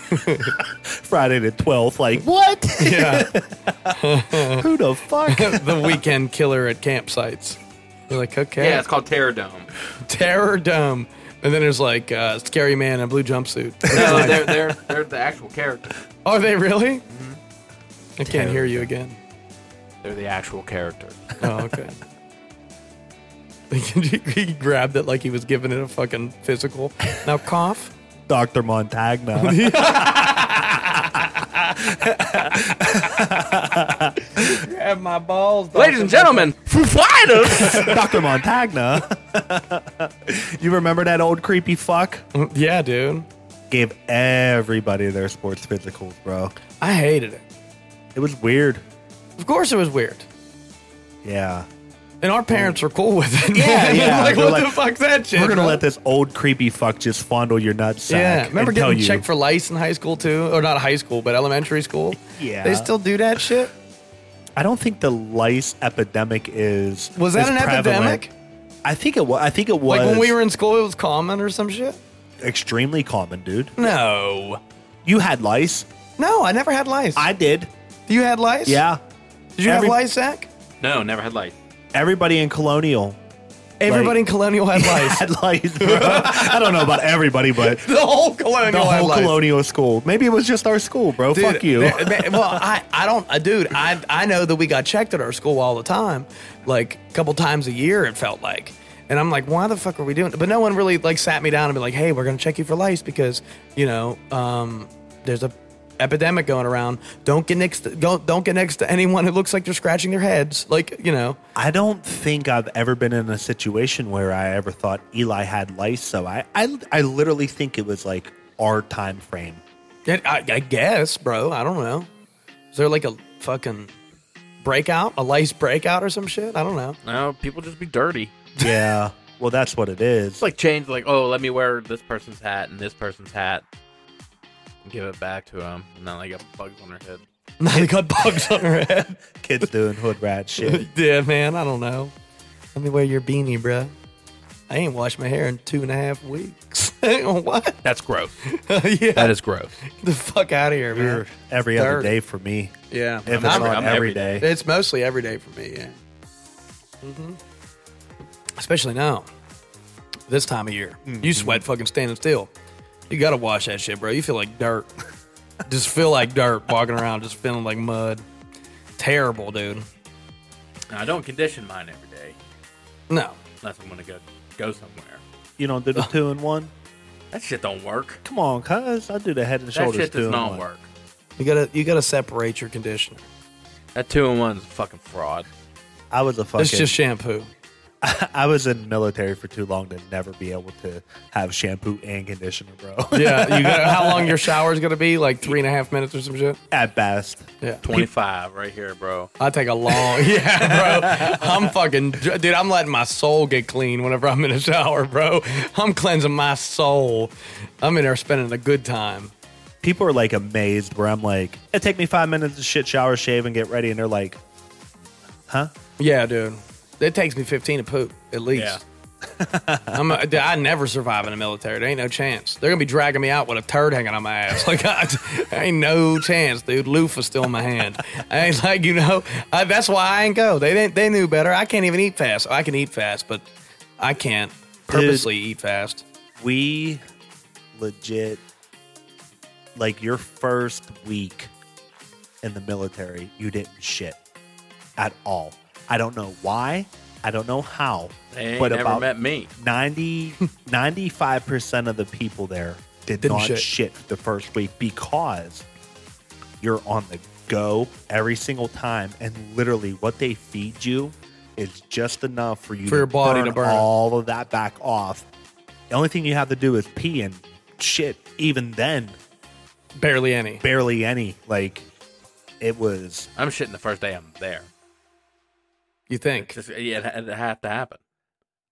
Friday the twelfth. Like what? Yeah. Who the fuck? the weekend killer at campsites. You're like, okay. Yeah, it's called Terror Dome. Terror Dome. And then there's like uh, Scary Man in a blue jumpsuit. No, they're they're they're the actual characters. Are they really? Mm-hmm. I can't hear you again. They're the actual characters. Oh, okay. he grabbed it like he was giving it a fucking physical. Now cough. Doctor Montagna. Grab my balls, Ladies and gentlemen, Foo Fighters. Doctor Montagna. you remember that old creepy fuck? Mm, yeah, dude. Gave everybody their sports physicals, bro. I hated it. It was weird. Of course, it was weird. Yeah. And our parents were cool with it. Yeah, man. yeah. like, what like, the fuck's that shit? We're gonna bro? let this old creepy fuck just fondle your nutsack. Yeah, remember and getting checked for lice in high school too, or not high school, but elementary school. Yeah. they still do that shit. I don't think the lice epidemic is. Was that is an prevalent. epidemic? I think it was. I think it was. Like when we were in school, it was common or some shit. extremely common, dude. No, You had lice. no, I never had lice. I did. you had lice? Yeah. Did you Every- have lice, Zach? no, never had light. Everybody in Colonial Everybody in Colonial had lice. had lice, bro. I don't know about everybody, but the whole Colonial the had whole lice. Colonial school. Maybe it was just our school, bro. Dude, Fuck you. man- man, well, I, I don't, uh, dude. I I know that we got checked at our school all the time, like a couple times a year. It felt like, and I'm like, why the fuck are we doing? it? But no one really like sat me down and be like, hey, we're gonna check you for lice because you know, um, there's a epidemic going around. Don't get next. To, don't don't get next to anyone who looks like they're scratching their heads. Like you know, I don't think I've ever been in a situation where I ever thought Eli had lice. So I, I, I literally think it was like our time frame. Yeah, I, I guess, bro. I don't know. Is there like a fucking breakout, a lice breakout or some shit? I don't know. No, people just be dirty. Yeah. well, that's what it is. It's like change, like oh, let me wear this person's hat and this person's hat, and give it back to him, and then they got bugs on their head. Now they got bugs on her head. kids doing hood rat shit. yeah, man. I don't know. Let me wear your beanie, bruh. I ain't washed my hair in two and a half weeks. what? That's gross. yeah. That is gross. Get the fuck out of here, man. You're every other Dirty. day for me. Yeah. If it's I'm- not I'm every every day. It's mostly every day for me, yeah. hmm Especially now, this time of year. Mm-hmm. You sweat fucking standing still. You gotta wash that shit, bro. You feel like dirt. just feel like dirt walking around, just feeling like mud. Terrible, dude. Now, I don't condition mine every day No. unless I'm gonna go go somewhere. You don't do the two and one? That shit don't work. Come on, cuz. I do the head and shoulders. That shoulders shit two does and not one. work. You gotta you gotta separate your conditioner. That two and one's a fucking fraud. I was a fucking. It's just shampoo. I was in military for too long to never be able to have shampoo and conditioner, bro. Yeah, you got how long your shower's gonna be? Like three and a half minutes or some shit. At best. Yeah, Twenty five right here, bro. I take a long. Yeah, bro. I'm fucking dude. I'm letting my soul get clean whenever I'm in a shower, bro. I'm cleansing my soul. I'm in there spending a good time. People are like amazed where I'm like, it take me five minutes to shit, shower, shave, and get ready, and they're like, huh? Yeah, dude. It takes me 15 to poop at least. I'm a, dude, I never survive in the military. There ain't no chance. They're gonna be dragging me out with a turd hanging on my ass. Like, I, ain't no chance, dude. Loofah's still in my hand. I ain't like, you know. I, that's why I ain't go. They didn't, they knew better. I can't even eat fast. I can eat fast, but I can't purposely eat fast. We legit, like your first week in the military, you didn't shit at all. I don't know why. I don't know how. They ain't but never about met me. 90, 95% of the people there did Didn't not shit. shit. the first week because you're on the go every single time. And literally, what they feed you is just enough for you For to your body to burn all of that back off. The only thing you have to do is pee and shit. Even then, Barely any. barely any. Like, it was. I'm shitting the first day I'm there. You think? Just yeah, it, it had to happen.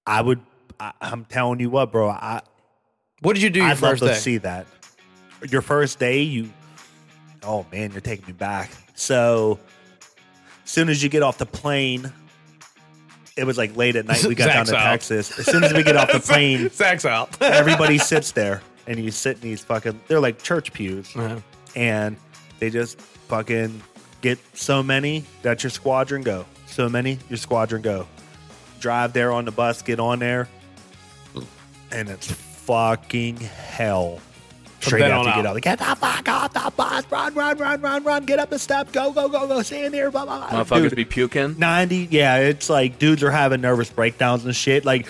I would. I, I'm telling you what, bro. I What did you do your I'd love first to day? see that. Your first day, you. Oh man, you're taking me back. So, as soon as you get off the plane, it was like late at night. We got down to out. Texas. As soon as we get off the plane, Zach's out. everybody sits there, and you sit in these fucking. They're like church pews, Uh-huh. and they just fucking get so many that your squadron go. So many, your squadron go. Drive there on the bus, get on there, and it's fucking hell. Straight out to get out. out. Get the fuck off the bus! Run, run, run, run, run! Get up the steps! Go, go, go, go! Stand here! Blah, blah, blah. Motherfuckers Dude, be puking. 90 yeah it's like dudes are having nervous breakdowns and shit like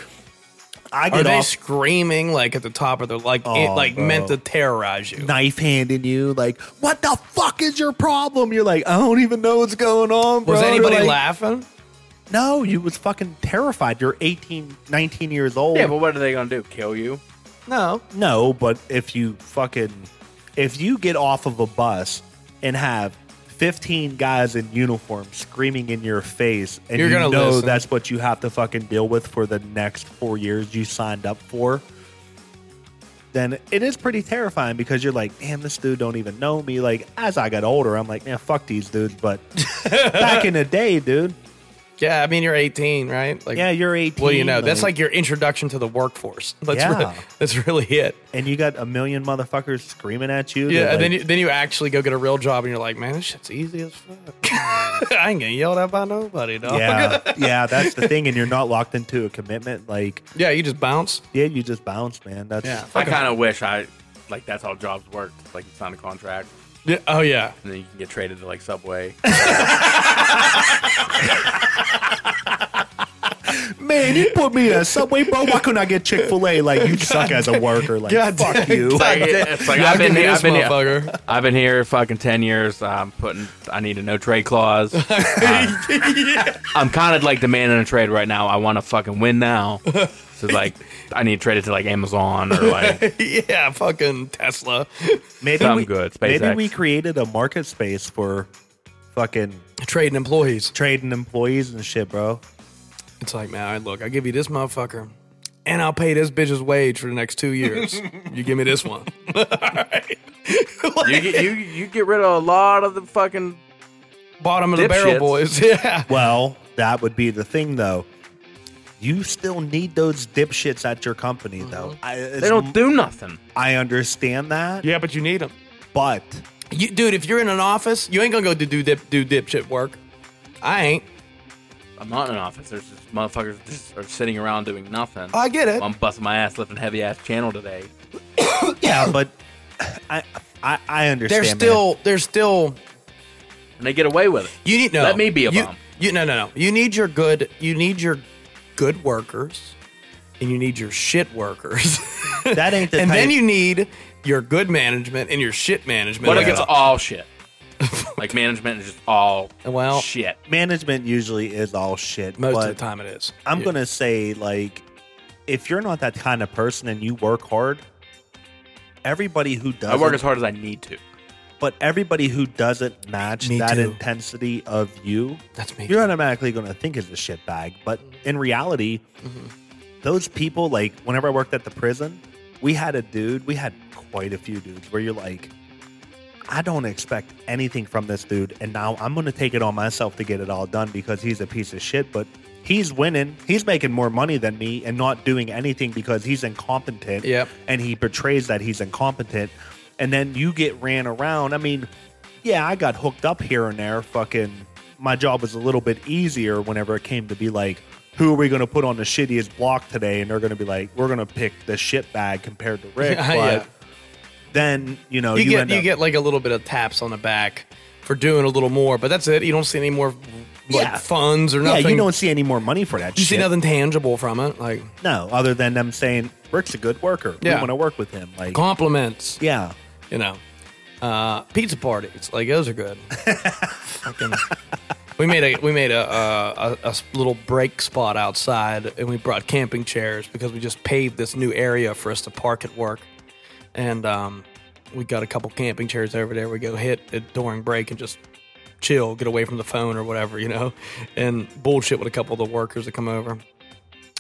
i Are get they off screaming like at the top of their like Oh, it, like bro. meant to terrorize you? knife handing you like what the fuck is your problem you're like i don't even know what's going on bro. Was You're anybody like, laughing? no you was fucking terrified you're 18 19 years old Yeah, but what are they gonna do? Kill you? No. no but if you fucking if you get off of a bus and have 15 guys in uniform screaming in your face and You're you gonna know listen. that's what you have to fucking deal with for the next four years you signed up for then it is pretty terrifying because you're like damn this dude don't even know me like as i got older i'm like man fuck these dudes but back in the day dude Yeah, I mean you're 18, right? Like yeah you're 18 Well, you know, that's like your introduction to the workforce. That's Yeah. really, that's really it. and you got a million motherfuckers screaming at you Yeah, They're and then you, then you actually go get a real job, and you're like, man, this shit's easy as fuck. I ain't getting yelled at by nobody, dog. yeah yeah that's the thing and you're not locked into a commitment like yeah, you just bounce. Yeah, you just bounce, man. That's Yeah. I kind of wish I like that's how jobs work. Like you sign a contract Yeah. Oh yeah. and then you can get traded to like Subway. man. You put me in a subway, bro. Why couldn't I get Chick Fil A? Like you suck as a worker. Like God fuck damn. you. God Like, it's like I've been here. I've been here. motherfucker. I've been here fucking ten years. I'm putting. I need a no trade clause. Uh, I'm kind of like demanding a trade right now. I want to fucking win now. So like, I need to trade it to like Amazon or like yeah, fucking Tesla. Maybe Something we, good, Maybe we created a market space for fucking Trading employees. trading employees and shit, bro. It's like, man, look, I give you this motherfucker, and I'll pay this bitch's wage for the next two years. you give me this one. you get you you get rid of a lot of the fucking. Bottom of the barrel Dipshits. boys. Yeah. Well, that would be the thing, though. You still need those dipshits at your company, though. Mm-hmm. I, They don't do nothing. I understand that, Yeah, but you need them. but You, dude, if you're in an office, you ain't gonna go to do dip, do dipshit work. I ain't. I'm not in an office. There's just motherfuckers just are sitting around doing nothing. I get it. I'm busting my ass lifting heavy ass channel today. yeah, but I I, I understand. There's man. still, there's still. And they get away with it. You need no. Let me be a you, bum. You no no no. You need your good. You need your good workers, and you need your shit workers. that ain't the and type- then you need your good management and your shit management. What if it's all shit? like management is just all Well- shit. management usually is all shit. most but of the time it is. I'm Yeah. gonna say like, if you're not that kind of person and you work hard, everybody who does I work as hard as I need to. But everybody who doesn't match Me that too. intensity of you, That's me. you're automatically going to think is a shit bag. But in reality, those people, like whenever I worked at the prison, we had a dude, we had quite a few dudes where you're like, I don't expect anything from this dude, and now I'm going to take it on myself to get it all done because he's a piece of shit. But he's winning, he's making more money than me, and not doing anything because he's incompetent. Yep. and he portrays that he's incompetent, and then you get ran around. I mean, yeah, I got hooked up here and there. Fucking, my job was a little bit easier whenever it came to be like, who are we going to put on the shittiest block today? And they're going to be like, we're going to pick the shit bag compared to Rick. But yeah. then you know you, you, get you up, get like a little bit of taps on the back for doing a little more, but that's it. You don't see any more like Yeah. funds or nothing. yeah, you don't see any more money for that. You see nothing tangible from it, like No, other than them saying Rick's a good worker. Yeah. We want to work with him. Like, compliments. yeah, You know, uh, pizza parties like those are good. Fucking, we made a we made a, a, a, a little break spot outside, and we brought camping chairs because we just paved this new area for us to park at work, and um, we got a couple camping chairs over there. We go hit it during break and just chill, get away from the phone or whatever, you know, and bullshit with a couple of the workers that come over.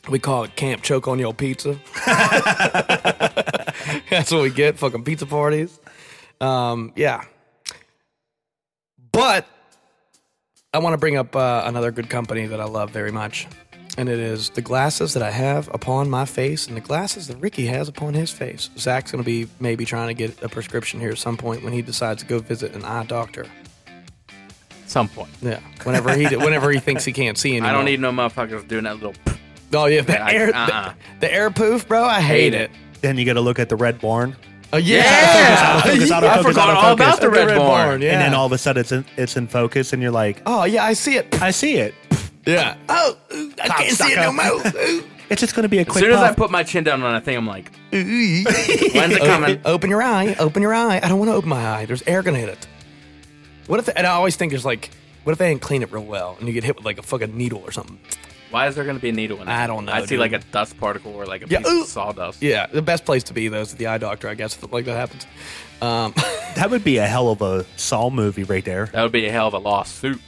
We call it Camp Choke on Your Pizza. That's what we get, fucking pizza parties. Um, yeah. But I want to bring up uh, another good company that I love very much. And it is the glasses that I have upon my face and the glasses that Ricky has upon his face. Zach's going to be maybe trying to get a prescription here at some point when he decides to go visit an eye doctor. Some point. Yeah, whenever he whenever he thinks he can't see anymore. I don't need no motherfuckers doing that little. Oh yeah, the I- air, uh-uh. the, the air poof, bro. I hate, Hate it. it. Then you got to look at the red barn, Oh yeah, Autofocus, autofocus, I forgot all about the red, barn. Yeah. and then all of a sudden it's in, it's in focus, and you're like, oh yeah, I see it. I see it. Yeah. Oh, ooh, I can't see it no more. It's just going to be a quick. As quick. soon as I put my chin down on a thing, I'm like, when's it coming? Open, open your eye. Open your eye. I don't want to open my eye. There's air gonna hit it. What if? And I always think there's like, what if they didn't clean it real well and you get hit with like a fucking needle or something? Why is there going to be a needle in it? I don't know, I see dude. like a dust particle or like a Yeah, piece ooh. of sawdust. Yeah, the best place to be though is at the eye doctor, I guess, if like that happens. Um, that would be a hell of a Saw movie right there. That would be a hell of a lawsuit.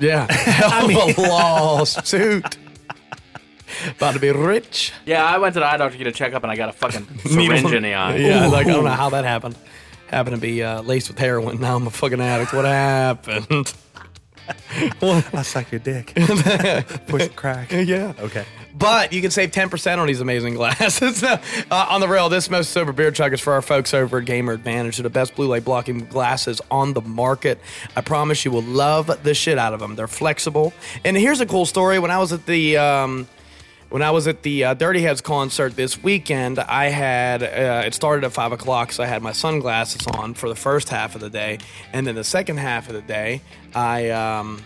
yeah, hell of a lawsuit. About to be rich. Yeah, I went to the eye doctor to get a checkup and I got a fucking syringe in the eye. Yeah, like I don't know how that happened. Happened to be uh, laced with heroin. Now I'm a fucking addict. What happened? I suck your dick. Push the crack. yeah. Okay. But you can save 10% on these amazing glasses. uh, on the rail, this most sober beer chug is for our folks over at Gamer Advantage. They're the best blue light blocking glasses on the market. I promise you will love the shit out of them. They're flexible. And here's a cool story. When I was at the. Um, when I was at the uh, Dirty Heads concert this weekend, I had uh, it started at five o'clock, so I had my sunglasses on for the first half of the day, and then the second half of the day, I um,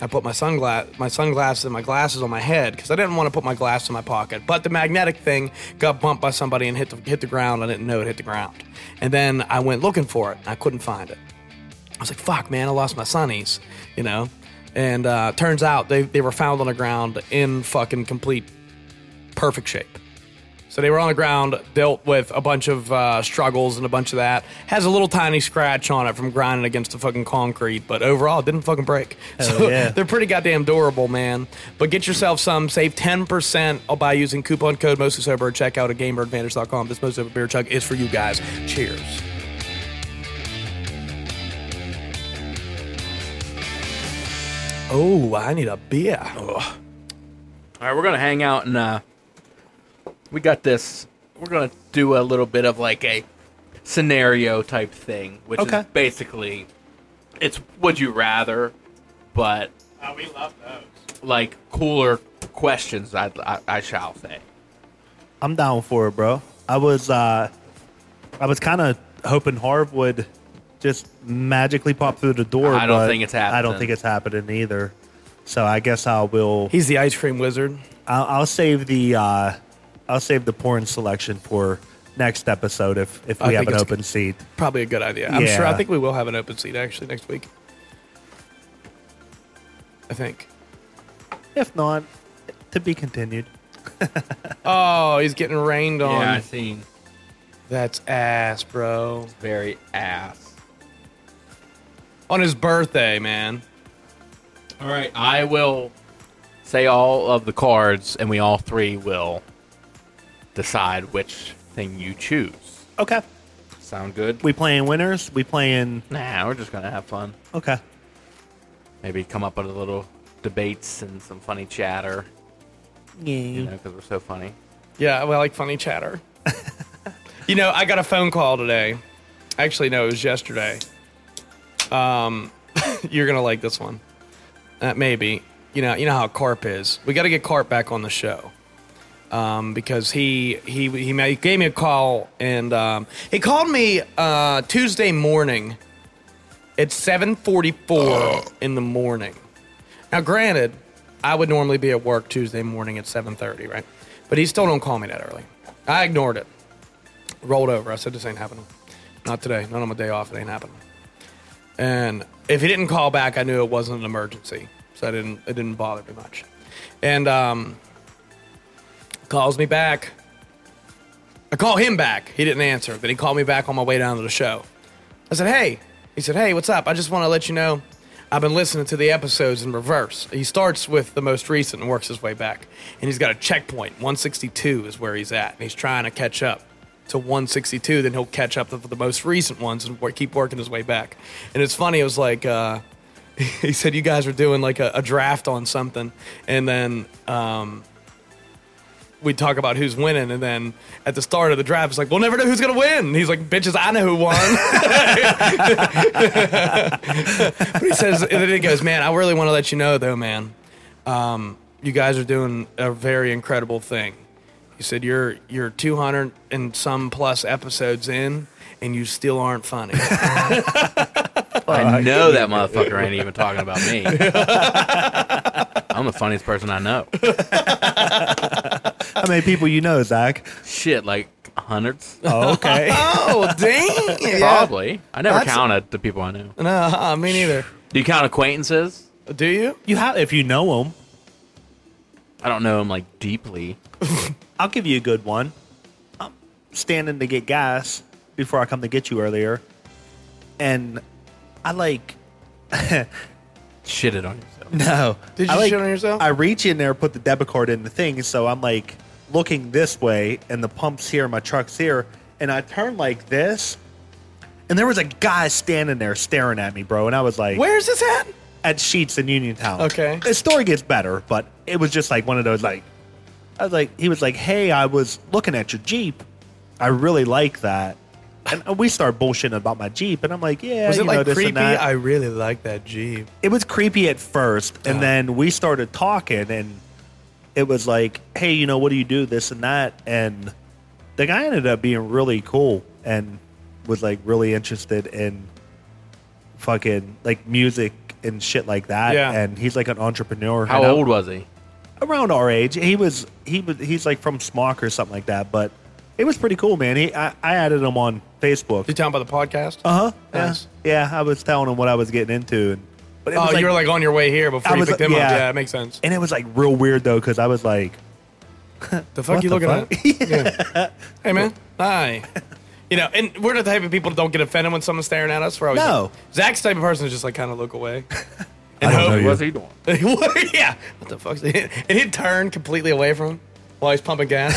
I put my sunglass my sunglasses and my glasses on my head because I didn't want to put my glass in my pocket. But the magnetic thing got bumped by somebody and hit the hit the ground. I didn't know it hit the ground, and then I went looking for it. I couldn't find it. I was like, "Fuck, man! I lost my sunnies," you know. And uh, turns out they they were found on the ground in fucking complete perfect shape. So they were on the ground, dealt with a bunch of uh, struggles and a bunch of that. Has a little tiny scratch on it from grinding against the fucking concrete, but overall, it didn't fucking break. Hell so yeah. they're pretty goddamn durable, man. But get yourself some. Save 10% by using coupon code Mostly Sober at checkout at GamerAdvantage.com. This Mostly Sober Beer Chug is for you guys. Cheers. Oh, I need a beer. All right, we're gonna hang out and uh, we got this. We're gonna do a little bit of like a scenario type thing, which Okay. is basically it's would you rather, but Oh, we love those. like cooler questions. I I, I shall say. I'm down for it, bro. I was uh I was kind of hoping Harv would just magically pop through the door. I don't but think it's happening. I don't happening. think it's happening either. So I guess I will. He's the ice cream wizard. I'll, I'll save the uh, I'll save the porn selection for next episode if if I we have an open seat. Probably a good idea. I'm sure. I think we will have an open seat actually next week. I think. If not, to be continued. Oh, he's getting rained on. Yeah, I seen That's ass, bro. very ass. On his birthday, man. All right, I will say all of the cards, and we all three will decide which thing you choose. Okay. Sound good? We playing winners. We playing. Nah, we're just gonna have fun. Okay. Maybe come up with a little debates and some funny chatter. Yeah. You know, because we're so funny. Yeah, well, I like funny chatter. you know, I got a phone call today. Actually, no, it was yesterday. Um, you're gonna like this one. Uh, maybe. You know, you know how Carp is. We got to get Carp back on the show. Um, because he he he, he gave me a call and um, he called me uh, Tuesday morning at 7:44 in the morning. Now, granted, I would normally be at work Tuesday morning at 7:30, right? But he still don't call me that early. I ignored it. Rolled over. I said, "This ain't happening. Not today. Not on my day off. It ain't happening." And if he didn't call back, I knew it wasn't an emergency, so I didn't. It didn't bother me much. And um, calls me back. I call him back. He didn't answer. Then he called me back on my way down to the show. I said, "Hey." He said, "Hey, what's up? I just want to let you know I've been listening to the episodes in reverse. He starts with the most recent and works his way back. And he's got a checkpoint. 162 is where he's at. And he's trying to catch up to 162. Then he'll catch up to the most recent ones and keep working his way back. And it's funny, it was like, uh, he said you guys were doing like a, a draft on something. And then, um, we talk about who's winning, and then at the start of the draft, it's like we'll never know who's gonna win. And he's like, "Bitches, I know who won." but he says, and then he goes, "Man, I really want to let you know, though, man, um, you guys are doing a very incredible thing." He said, "You're you're 200 and some plus episodes in, and you still aren't funny." I know that motherfucker ain't even talking about me. I'm the funniest person I know. How many people you know, Zach? Shit, like hundreds? Oh, okay. oh, dang! Yeah. Probably. I never That's- counted the people I knew. No, uh, me neither. Do you count acquaintances? Do you? you have if you know them. I don't know them like deeply. I'll give you a good one. I'm standing to get gas before I come to get you earlier, and I like Shitted on yourself. no. Did you I, like, shit on yourself? I reach in there, put the debit card in the thing, so I'm like looking this way, and the pump's here, my truck's here, and I turn like this, and there was a guy standing there staring at me, bro, and I was like, Where's this at? at Sheetz in Uniontown. Okay. The story gets better, but it was just like one of those like I was like he was like, "Hey, I was looking at your Jeep. I really like that." And we start bullshitting about my Jeep, and I'm like, "Yeah, Was you it know, like this creepy? and that." I really like that Jeep. it was creepy at first, and then we started talking, and it was like, "Hey, you know, what do you do? This and that." And the guy ended up being really cool and was like really interested in fucking like music and shit like that. Yeah. And he's like an entrepreneur. How old was he? around our age. He was he was he's like from Smock or something like that. But it was pretty cool, man. He I, I added him on Facebook. Did you tell him about the podcast? Uh huh. Nice. Yeah. yeah, I was telling him what I was getting into, and but it oh, was you were like on your way here before I you was picked like- him up. yeah. Yeah, it makes sense. and it was like real weird though because I was like, The fuck What you the looking fuck? at? Yeah. Hey man, hi. You know, and we're not the type of people that don't get offended when someone's staring at us. We're always No. like- Zach's type of person is just like kind of look away. I don't know What you. was he doing? yeah. What the fuck? And he'd turn completely away from him while he's pumping gas.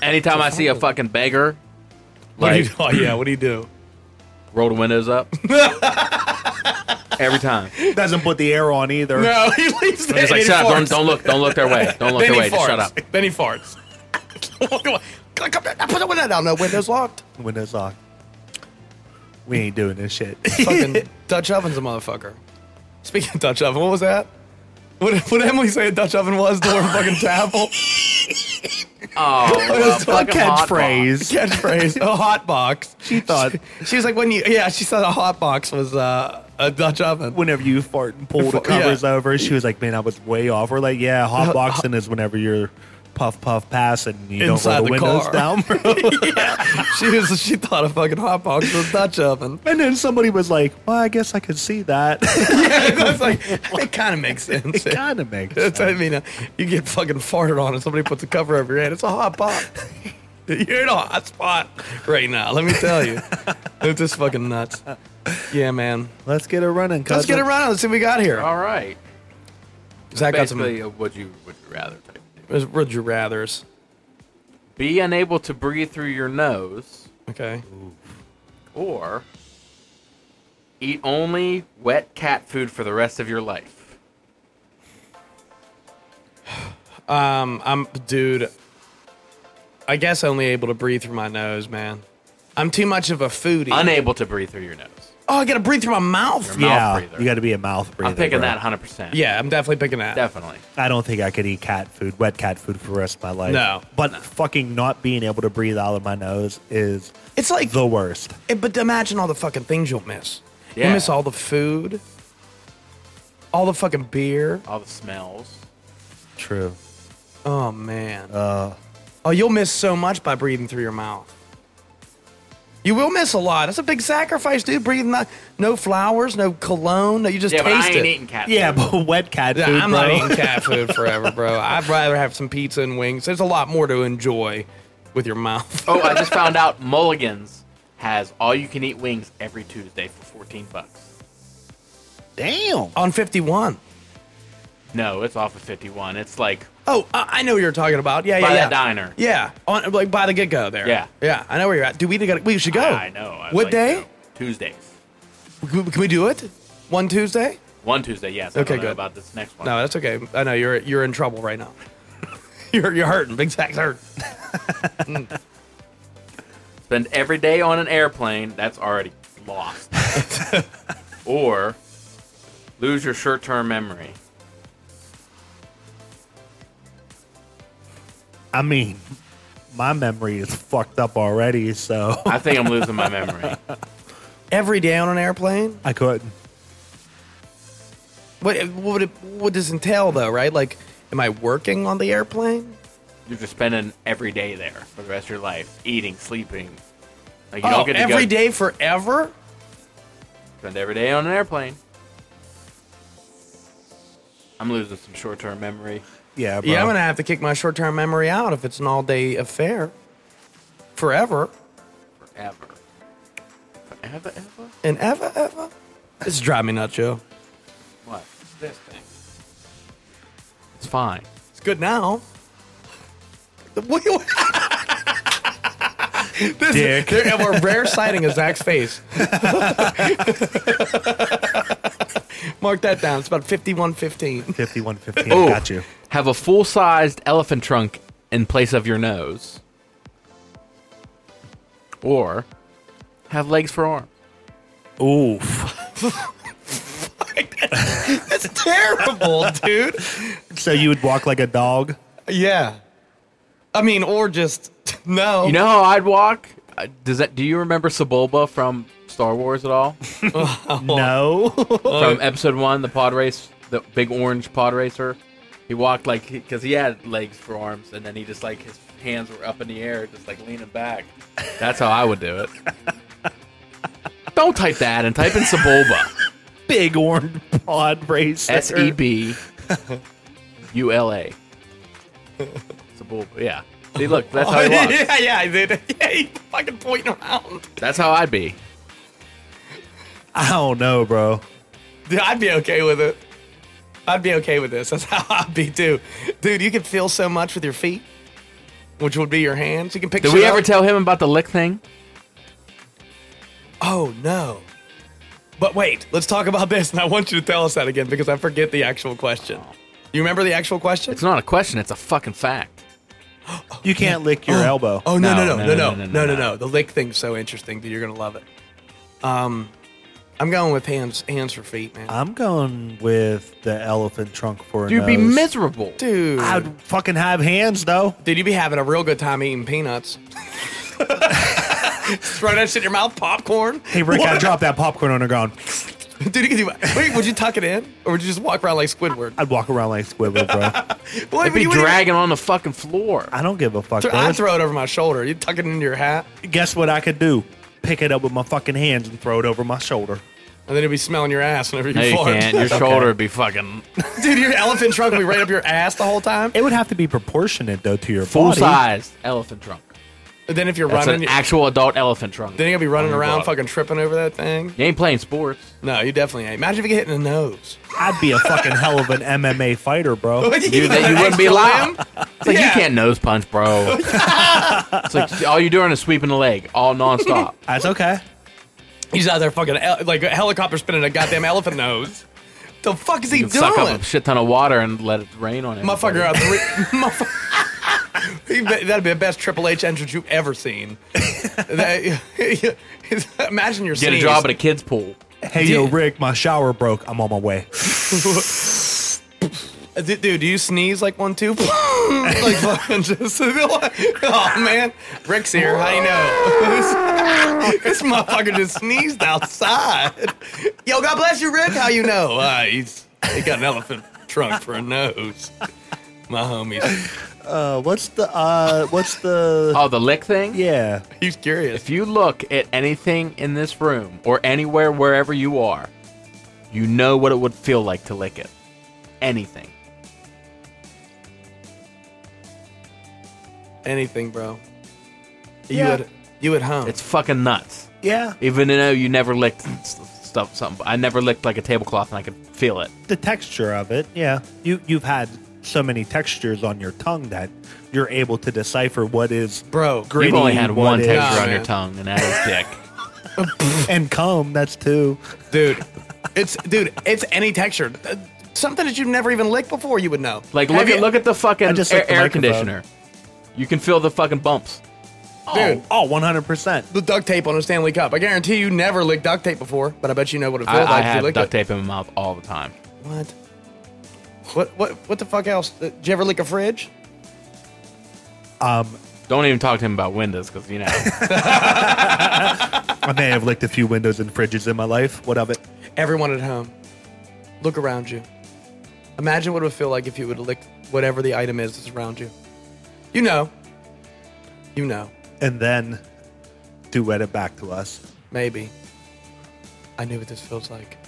Anytime I see a fucking beggar, What do you like do? Oh yeah, what do you do? roll the windows up. Every time. doesn't put the air on either. No, he leaves I'm just like, shut up. Don't, don't look. Don't look their way. Don't look Then their he way. Just farts. shut up. Then he farts. Come, come, put the window down. No window's locked. Windows locked. We ain't doing this shit. Fucking Dutch oven's a motherfucker. Speaking of Dutch oven, what was that? What what did Emily say a Dutch oven was? The word fucking tackle? Oh, was a fucking hot catchphrase. Catchphrase. A hot box. She thought She was like, when you, yeah, she said a hot box was uh, a Dutch oven. whenever you fart and pull the Yeah. covers over, she was like, "Man, I was way off." We're like, "Yeah, hot boxing is whenever you're puff puff passing, and you Inside don't roll the, the windows car. down." Bro. yeah. She was, she thought a fucking hot box was a Dutch oven. and then somebody was like, "Well, I guess I could see that." yeah, it's like, it kind of makes sense. it kind of makes sense. I mean, uh, you get fucking farted on and somebody puts a cover over your head. It's a hot pot. You're in a hot spot right now. Let me tell you, it's just fucking nuts. Yeah, man. Let's get it running. Let's get it running. Let's see what we got here. All right. Zach got some. Basically, a would you would you rather type. thing. Would you rather's? Be unable to breathe through your nose, Okay. or eat only wet cat food for the rest of your life. Um, I'm, dude. I guess only able to breathe through my nose, man. I'm too much of a foodie. Unable to breathe through your nose. Oh, I gotta breathe through my mouth. Your mouth Yeah, breather. you got to be a mouth breather. I'm picking bro. that 100%. Yeah, I'm definitely picking that. Definitely. I don't think I could eat cat food, wet cat food, for the rest of my life. No. but fucking not being able to breathe out of my nose is It's like the worst. Eh, But imagine all the fucking things you'll miss. Yeah. You miss all the food, all the fucking beer. All the smells. True. Oh man. Uh, oh, you'll miss so much by breathing through your mouth. You will miss a lot. That's a big sacrifice, dude. Breathing not, no flowers, no cologne. No, you just Yeah, but I ain't it. eating cat Food. yeah, but wet cat Yeah, food, I'm bro. not eating cat food forever, bro. I'd rather have some pizza and wings. There's a lot more to enjoy with your mouth. Oh, I just found out Mulligan's has all you can eat wings every Tuesday for 14 bucks. Damn. on 51. No, it's off of 51. It's like Oh, I I know what you're talking about. Yeah, yeah, by yeah. that diner. Yeah, on like by the get go there. Yeah. yeah. I know where you're at. Do we gotta, we should go? I know. I What like day? go. Tuesdays. Can can we do it? One Tuesday? One Tuesday, yes. I Okay, good. about this next one. No, that's okay. I know you're you're in trouble right now. you're you're hurting. Big Zach's hurt. Spend every day on an airplane, that's already lost. or lose your short term memory. I mean, my memory is fucked up already, so I think I'm losing my memory. Every day on an airplane. I couldn't. What what would it, what does it entail though? Right? Like, am I working on the airplane? You're just spending every day there for the rest of your life, eating, sleeping. Like you Oh, don't get to every go day forever. spend every day on an airplane. I'm losing some short term memory. Yeah, bro. Yeah, I'm gonna have to kick my short term memory out if it's an all day affair. Forever Forever. Forever, ever? and ever, ever. This is driving me nuts, Joe. What? This thing. It's fine. It's good now. What- what- this Dick. There, we're rare sighting of Zach's face. Mark that down. It's about fifty-one fifteen. 5115. Oh. Got you. Have a full sized elephant trunk in place of your nose. Or have legs for arms. Oof. That's terrible, dude. So you would walk like a dog? Yeah. I mean, or just no. You know how I'd walk? Does that? Do you remember Sebulba from Star Wars at all? No. from Episode One, the pod race, the big orange pod racer. He walked like because he had legs for arms, and then he just like his hands were up in the air, just like leaning back. That's how I would do it. Don't type that and type in Sebulba. Big orange pod racer. S E B U L A. Sebulba. Yeah. See, look, that's how he oh, walks. yeah, yeah, I did. Yeah, he fucking pointing around. That's how I'd be. I don't know, bro. Dude, I'd be okay with it. I'd be okay with this. That's how I'd be too. Dude, you can feel so much with your feet, which would be your hands. You can pick Did shit we ever up. tell him about the lick thing? Oh, no. But wait, let's talk about this, and I want you to tell us that again because I forget the actual question. You remember the actual question? It's not a question, it's a fucking fact. You can't lick your elbow. Oh no no No, no no no no no no no! The lick thing's so interesting that you're gonna love it. Um, I'm going with hands hands for feet, man. I'm going with the elephant trunk for a You'd be nose. miserable. Dude, I'd fucking have hands though. dude, you'd be having a real good time eating peanuts. Throw that shit in your mouth, popcorn. Hey Rick, I dropped that popcorn on the ground. Dude, you can do. Wait, would you tuck it in, or would you just walk around like Squidward? I'd walk around like Squidward, bro. Well, They'd be you wouldn't dragging on the fucking floor. I don't give a fuck. even- bro. I'd throw it over my shoulder. You tuck it into your hat, Guess what I could do? Pick it up with my fucking hands and throw it over my shoulder. and then it'd be smelling your ass whenever you No, you fart. can't. Your shoulder would be fucking Dude, your elephant trunk would be right up your ass the whole time. It would have to be proportionate though to your full body. sized elephant trunk. And then if you're That's running, an actual adult elephant trunk. then you're gonna be running oh, around, butt. fucking tripping over that thing. You ain't playing sports. No, you definitely ain't. Imagine if you get hit in the nose. I'd be a fucking hell of an MMA fighter, bro. You, that you wouldn't be allowed. It's like Yeah. you can't nose punch, bro. it's like all you're doing is sweeping the leg all nonstop. That's okay. He's out there fucking like a helicopter spinning a goddamn elephant nose. The fuck is he You can doing? suck up a shit ton of water and let it rain on him. Motherfucker out uh, three. motherfucker- be- That'd be the best Triple H entrance you've ever seen. That- imagine your Get a sneeze. job at a kid's pool. Hey yo, Rick, my shower broke. I'm on my way. Uh, Dude, dude, do you sneeze like one too? like fucking just. Oh man, Rick's here. How you know? this, this motherfucker just sneezed outside. Yo, God bless you, Rick. How you know? Uh, he's he got an elephant trunk for a nose. My homies. Uh, what's the uh, what's the? Oh, the lick thing? Yeah, He's curious. If you look at anything in this room or anywhere wherever you are, you know what it would feel like to lick it. Anything. Anything, bro. You Yeah. at you at home? It's fucking nuts. yeah. Even though you never licked s- s- stuff. Something. I never licked like a tablecloth, and I could feel it. The texture of it, yeah. You you've had so many textures on your tongue that you're able to decipher what is Bro, gritty, You've only had what one is- texture Nah, on your man. tongue, and that is dick. and cum. That's two. dude, it's dude, it's any texture. Uh, Something that you've never even licked before, you would know. Like Have look you- at look at the I fucking just air, like the air microphone. conditioner. You can feel the fucking bumps. Dude. Oh, oh 100%. the duct tape on a Stanley Cup. I guarantee you never licked duct tape before, but I bet you know what it feels I like if you have licked duct it. tape in my mouth all the time. What? What? What? What the fuck else? Uh, Did you ever lick a fridge? Um, Don't even talk to him about windows because you know. I may have licked a few windows and fridges in my life. What of it? Everyone at home, look around you. Imagine what it would feel like if you would lick whatever the item is that's around you. You know. You know. And then duet it back to us. Maybe. I knew what this feels like.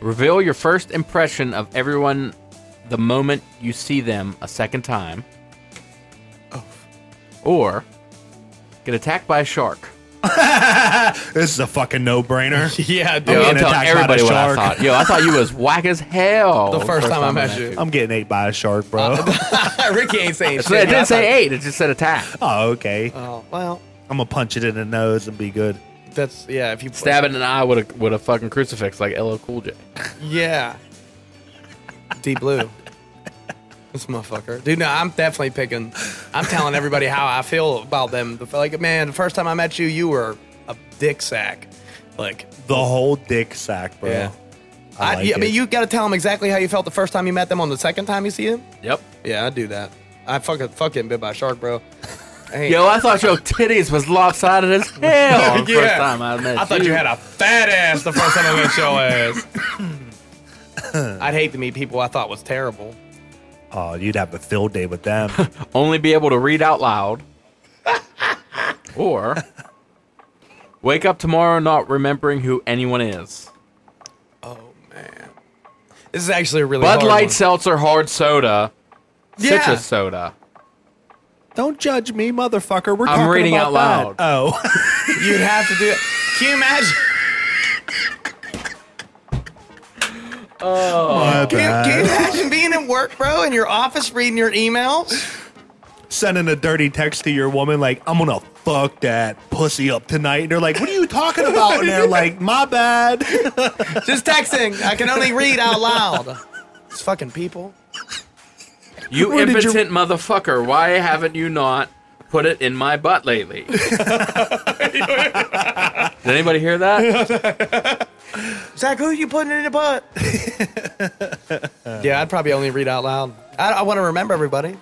Reveal your first impression of everyone the moment you see them a second time. Oh. Or get attacked by a shark. This is a fucking no-brainer. Yeah, dude. Yo, I'm getting telling attacked by everybody the what I shark. thought. Yo, I thought you was whack as hell. The first time I met you. I'm getting ate by a shark, bro. Ricky ain't saying shit. It I didn't say thought- eight. It just said attack. oh, okay. Oh well, I'm gonna punch it in the nose and be good. that's yeah. If you Stab it in the eye with a with a fucking crucifix like LL Cool J. Yeah. Deep blue. This motherfucker. Dude, no, I'm definitely picking. I'm telling everybody how I feel about them. The- Like, man, the first time I met you, you were a dick sack. Like, The whole dick sack, bro. Yeah. I, I, like yeah, I mean, you got to tell them exactly how you felt the first time you met them on the second time you see them. Yep. Yeah, I do that. I fucking fuck getting bit by a shark, bro. I Yo, I thought your titties was lopsided as hell. the First time I met I thought you had a fat ass the first time I met your ass. I'd hate to meet people I thought was terrible. Oh, you'd have a field day with them. only be able to read out loud, or wake up tomorrow not remembering who anyone is. Oh man, this is actually a really Bud hard Light one. Seltzer Hard Soda, Yeah. Citrus Soda. Don't judge me, motherfucker. We're I'm talking reading about out loud. that. Oh, You'd have to do it. Can you imagine? Oh. my Can you, bad. can you imagine being at work, bro, in your office reading your emails? Sending a dirty text to your woman like, "I'm gonna fuck that pussy up tonight," and they're like, "What are you talking about?" And they're like, "My bad." Just texting. I can only read out loud. It's fucking people. You Where did you- impotent motherfucker! Why haven't you not put it in my butt lately? Did anybody hear that? Zach, who you putting in the butt? yeah, I'd probably only read out loud. I, I want to remember everybody.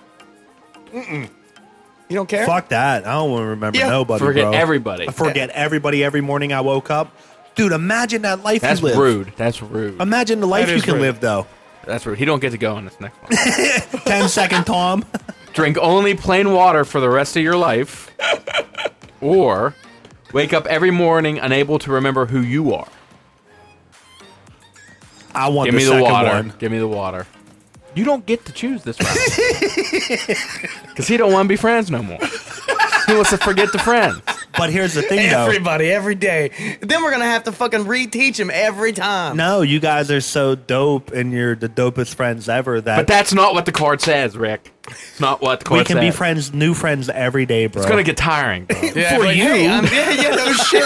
Mm-mm. You don't care? fuck that. I don't want to remember Yeah. nobody, Forget bro. everybody. I forget everybody every morning I woke up. Dude, imagine that life That's you live. That's rude. That's rude. Imagine the life That you can rude. live, though. That's rude. He don't get to go on this next one. 10 second Tom. Drink only plain water for the rest of your life, or wake up every morning unable to remember who you are. I want Give the me the second water. one. Give me the water. You don't get to choose this route because he don't want to be friends no more. He wants to forget the friends. But here's the thing, though. Everybody, every day. Then we're gonna have to fucking reteach him every time. No, you guys are so dope, and you're the dopest friends ever. That But that's not what the card says, Rick. It's not what the card says. we can says. be friends, new friends every day, bro. It's gonna get tiring, bro. Yeah, For like, you. hey, I'm, yeah, yeah, no shit.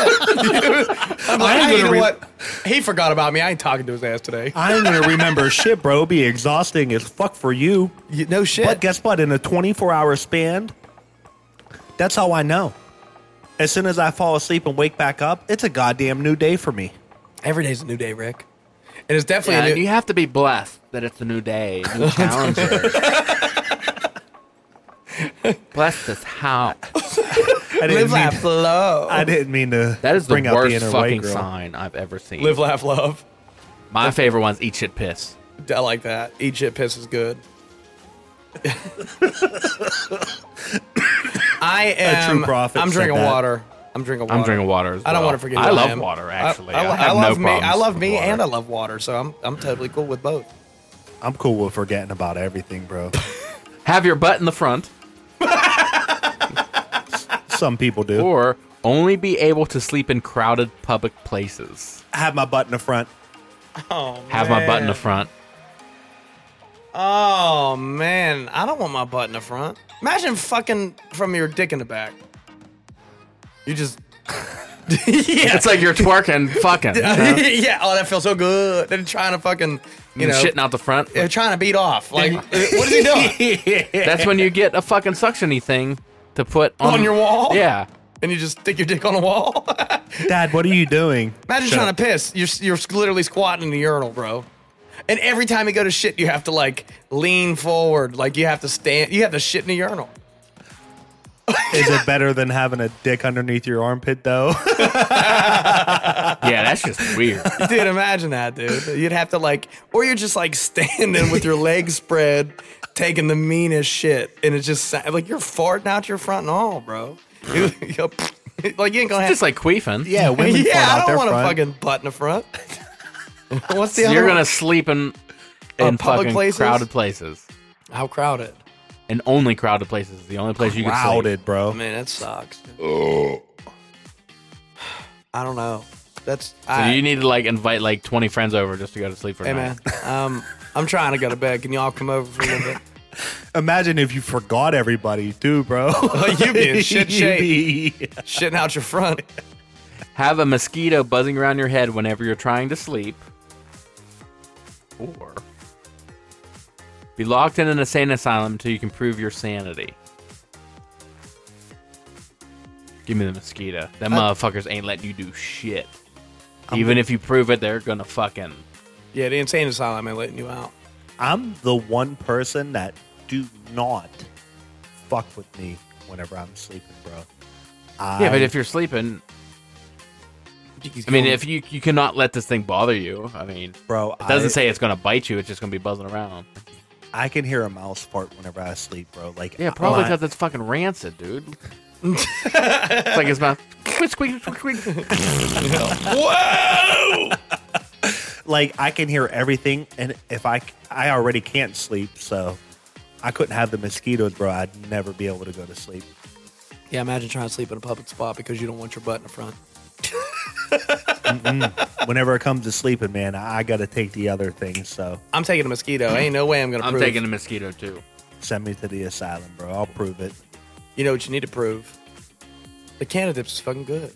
I'm like, I ain't hey, you gonna know re- what? He forgot about me. I ain't talking to his ass today. I ain't gonna remember shit, bro. It'd be exhausting as fuck for you. You- no shit. But guess what? In a 24 hour span, that's how I know. As soon as I fall asleep and wake back up, it's a goddamn new day for me. Every day's a new day, Rick. And it's definitely Yeah, a and new. you have to be blessed that it's a new day, new challenger. blessed is how. I didn't, Live, mean, laugh, love. I didn't mean to That is the bring out the worst inner fucking girl. sign I've ever seen. Live, laugh, love. My favorite one's eat shit piss. I like that. Eat shit, piss is good. I am. a true prophet I'm said drinking that. water. I'm drinking water. I'm drinking water. As I don't want to forget. I love am. water. Actually, I, I, I, I have love no me. I love me, water. and I love water. So I'm I'm totally cool with both. I'm cool with forgetting about everything, bro. have your butt in the front, Some people do. or Only be able to sleep in crowded public places. I have my butt in the front. Oh, Have my butt in the front. Oh man, I don't want my butt in the front. Imagine fucking from your dick in the back. You just yeah, It's like you're twerking, fucking. yeah. Oh, that feels so good. They're trying to fucking you know shitting out the front. They're trying to beat off. Like, uh, what is he doing? That's when you get a fucking suctiony thing to put on, On your wall? Yeah. and you just stick your dick on a wall. Dad, what are you doing? Imagine Shut trying up. to piss. You're you're literally squatting in the urinal, bro. And every time you go to shit, you have to like lean forward, like you have to stand. You have to shit in the urinal. Is it better than having a dick underneath your armpit, though? Yeah, that's just weird. Dude, imagine that, dude. You'd have to like, or you're just like standing with your legs spread, taking the meanest shit, and it's just like you're farting out your front and all, bro. You- you- like you ain't gonna have. just like queefing. yeah, women fart yeah, out I don't want a fucking butt in the front. What's the So other you're one? gonna sleep in Uh, in public fucking places? crowded places. How crowded? And only crowded places. is The only place you can sleep. Crowded, bro. Man, that sucks. Oh. I don't know. That's So I, you need to like invite like 20 friends over just to go to sleep for a Hey night. man, um, I'm trying to go to bed. Can y'all come over for a little bit? Imagine if you forgot everybody, too, bro. You'd be in shit You'd shape. be- Shitting out your front. Have a mosquito buzzing around your head whenever you're trying to sleep. Or be locked in an insane asylum until you can prove your sanity. Give me the mosquito. Them motherfuckers ain't letting you do shit. Even if you prove it, they're gonna fucking. Yeah, the insane asylum ain't letting you out. I'm the one person that do not fuck with me whenever I'm sleeping, bro. I, Yeah, but if you're sleeping, I mean, if you you cannot let this thing bother you, I mean, bro, it doesn't I, say it's gonna bite you. It's just gonna be buzzing around. I can hear a mouse fart whenever I sleep, bro. Like, Yeah, probably because it's fucking rancid, dude. it's like his mouth. Squeak, squeak, squeak, squeak. Whoa! like I can hear everything, and if I I already can't sleep, so I couldn't have the mosquitoes, bro. I'd never be able to go to sleep. yeah, imagine trying to sleep in a public spot because you don't want your butt in the front. Whenever it comes to sleeping, man, I, I got to take the other things. So I'm taking a mosquito. Ain't no way I'm gonna. I'm prove. taking a mosquito too. send me to the asylum, bro. I'll prove it. You know what you need to prove? The Cannadips is fucking good.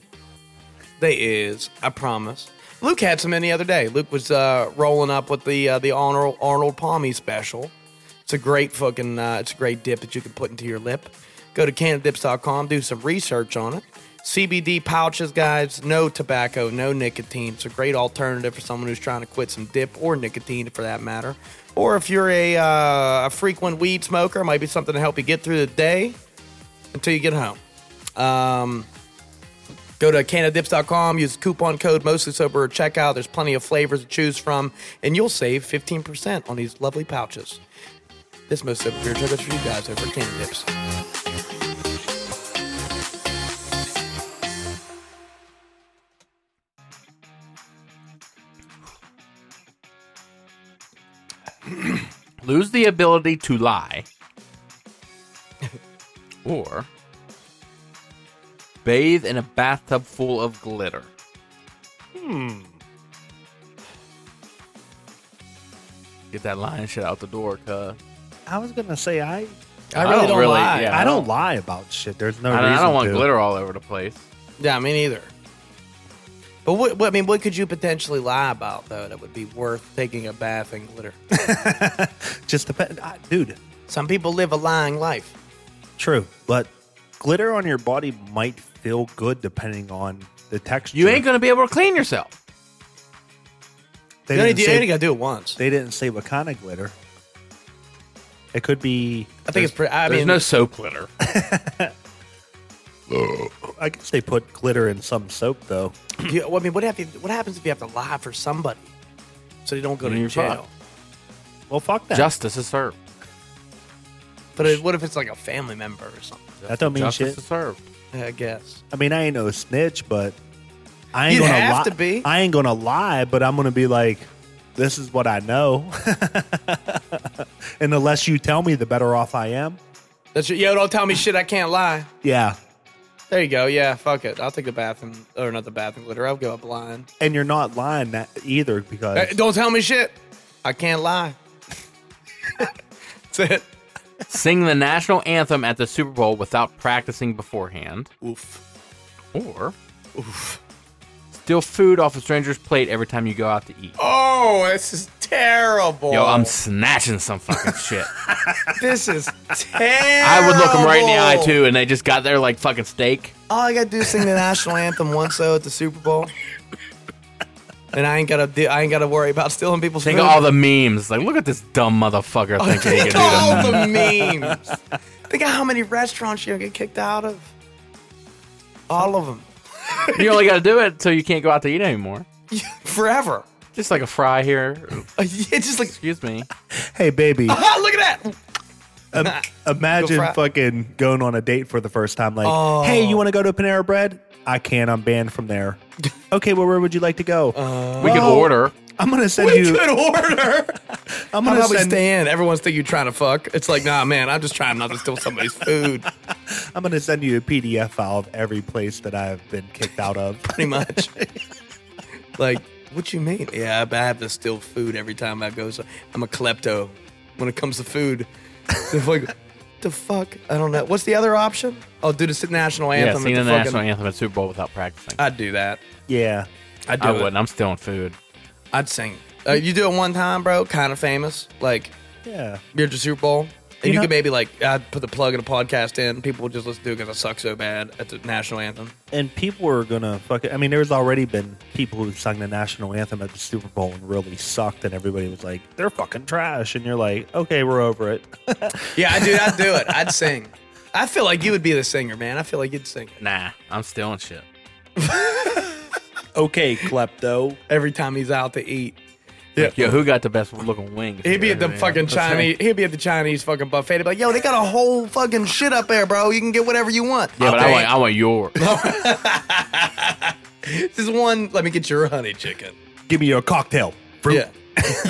They is, I promise. Luke had some in the other day. Luke was uh, rolling up with the uh, the Arnold Arnold Palmy special. It's a great fucking uh, it's a great dip that you can put into your lip. Go to cannadips.com, do some research on it. CBD pouches, guys, no tobacco, no nicotine. It's a great alternative for someone who's trying to quit some dip or nicotine for that matter. Or if you're a, uh, a frequent weed smoker, it might be something to help you get through the day until you get home. Um, go to cannadips.com, use coupon code mostly sober at checkout. There's plenty of flavors to choose from, and you'll save 15% on these lovely pouches. This most sober beer goes for you guys over at Canada Lose the ability to lie. or bathe in a bathtub full of glitter. Hmm. Get that lying shit out the door, cuz. I was gonna say I I really don't, lie. yeah, I don't lie about shit. There's no I, reason I don't want to. glitter all over the place. Yeah, me neither. But what, what I mean, what could you potentially lie about though that would be worth taking a bath in glitter? Just depend, I, dude. Some people live a lying life. True, but glitter on your body might feel good depending on the texture. You ain't gonna be able to clean yourself. They You only, didn't, do, you say, only gotta do it once. they didn't say what kind of glitter. It could be. I think it's pretty. I There's mean, no soap glitter. I guess they put glitter in some soap though. you, well, I mean, what, have you, what happens if you have to lie for somebody so they don't go Then to you're jail? fucked. Well, fuck that. Justice is served. But it, what if it's like a family member or something? that don't mean Justice shit. is served. I guess. I mean, I ain't no snitch, but I ain't You'd gonna have lie. to be. I ain't gonna lie, but I'm gonna be like, this is what I know. and the less you tell me, the better off I am. That's your, yo. Don't tell me shit. I can't lie. Yeah. There you go. Yeah, fuck it. I'll take the bathroom, or not the bathroom glitter. I'll go up blind. And you're not lying that either because Hey, don't tell me shit. I can't lie. That's it. Sing the national anthem at the Super Bowl without practicing beforehand. Oof. Or steal food off a stranger's plate every time you go out to eat. Oh, this is terrible. Yo, I'm snatching some fucking shit. This is terrible. I would look them right in the eye too, and they just got there like fucking steak. All I gotta do is sing the national anthem once though at the Super Bowl, and I ain't gotta do, I ain't gotta worry about stealing people's Think food. of all the memes. Like, look at this dumb motherfucker thinking he Think can of do all the memes. Think of how many restaurants you'll get kicked out of. All of them, You only got to do it so you can't go out to eat anymore. forever. Just like a fry here. It's just like, Excuse me. hey baby, ah, look at that. Im- imagine Go fry- fucking going on a date for the first time. Like, Oh. hey, you want to go to Panera Bread? I can't. I'm banned from there. okay, well, where would you like to go? We could Well, order. I'm gonna send We you. could order. I'm gonna about we send. stay in? Everyone's think you trying to fuck. It's like, nah, man, I'm just trying not to steal somebody's food. I'm gonna send you a PDF file of every place that I've been kicked out of. Pretty much. like, what you mean? Yeah, I have to steal food every time I go. So I'm a klepto when it comes to food. It's like, the fuck? I don't know. What's the other option? Oh, do the national anthem. Yeah, anthem. sing at the the national fucking, anthem at Super Bowl without practicing. I'd do that. Yeah, I'd do I it. wouldn't. I'm stealing food. I'd sing. Uh, you do it one time, bro. Kind of famous. Like yeah. you're at the Super Bowl, and you, You know- could maybe like I'd put the plug in a podcast in. People would just listen to it because I suck so bad at the national anthem. And people were gonna fuck it. I mean, there's already been people who sung the national anthem at the Super Bowl and really sucked, and everybody was like, "They're fucking trash," and you're like, "Okay, we're over it." Yeah, I do. I'd do it. I'd sing. I feel like you would be the singer, man. I feel like you'd sing it Nah, I'm stealing shit. okay, klepto. every time he's out to eat. Yeah. Yo, who got the best looking wings? He'd be at the Yeah. fucking Chinese. He'd be at the Chinese fucking buffet. He'd be like, "Yo, they got a whole fucking shit up there, bro. You can get whatever you want." Yeah, but I Okay. want, I want yours. This is one. Let me get your honey chicken. Give me your cocktail. Fruit. Yeah,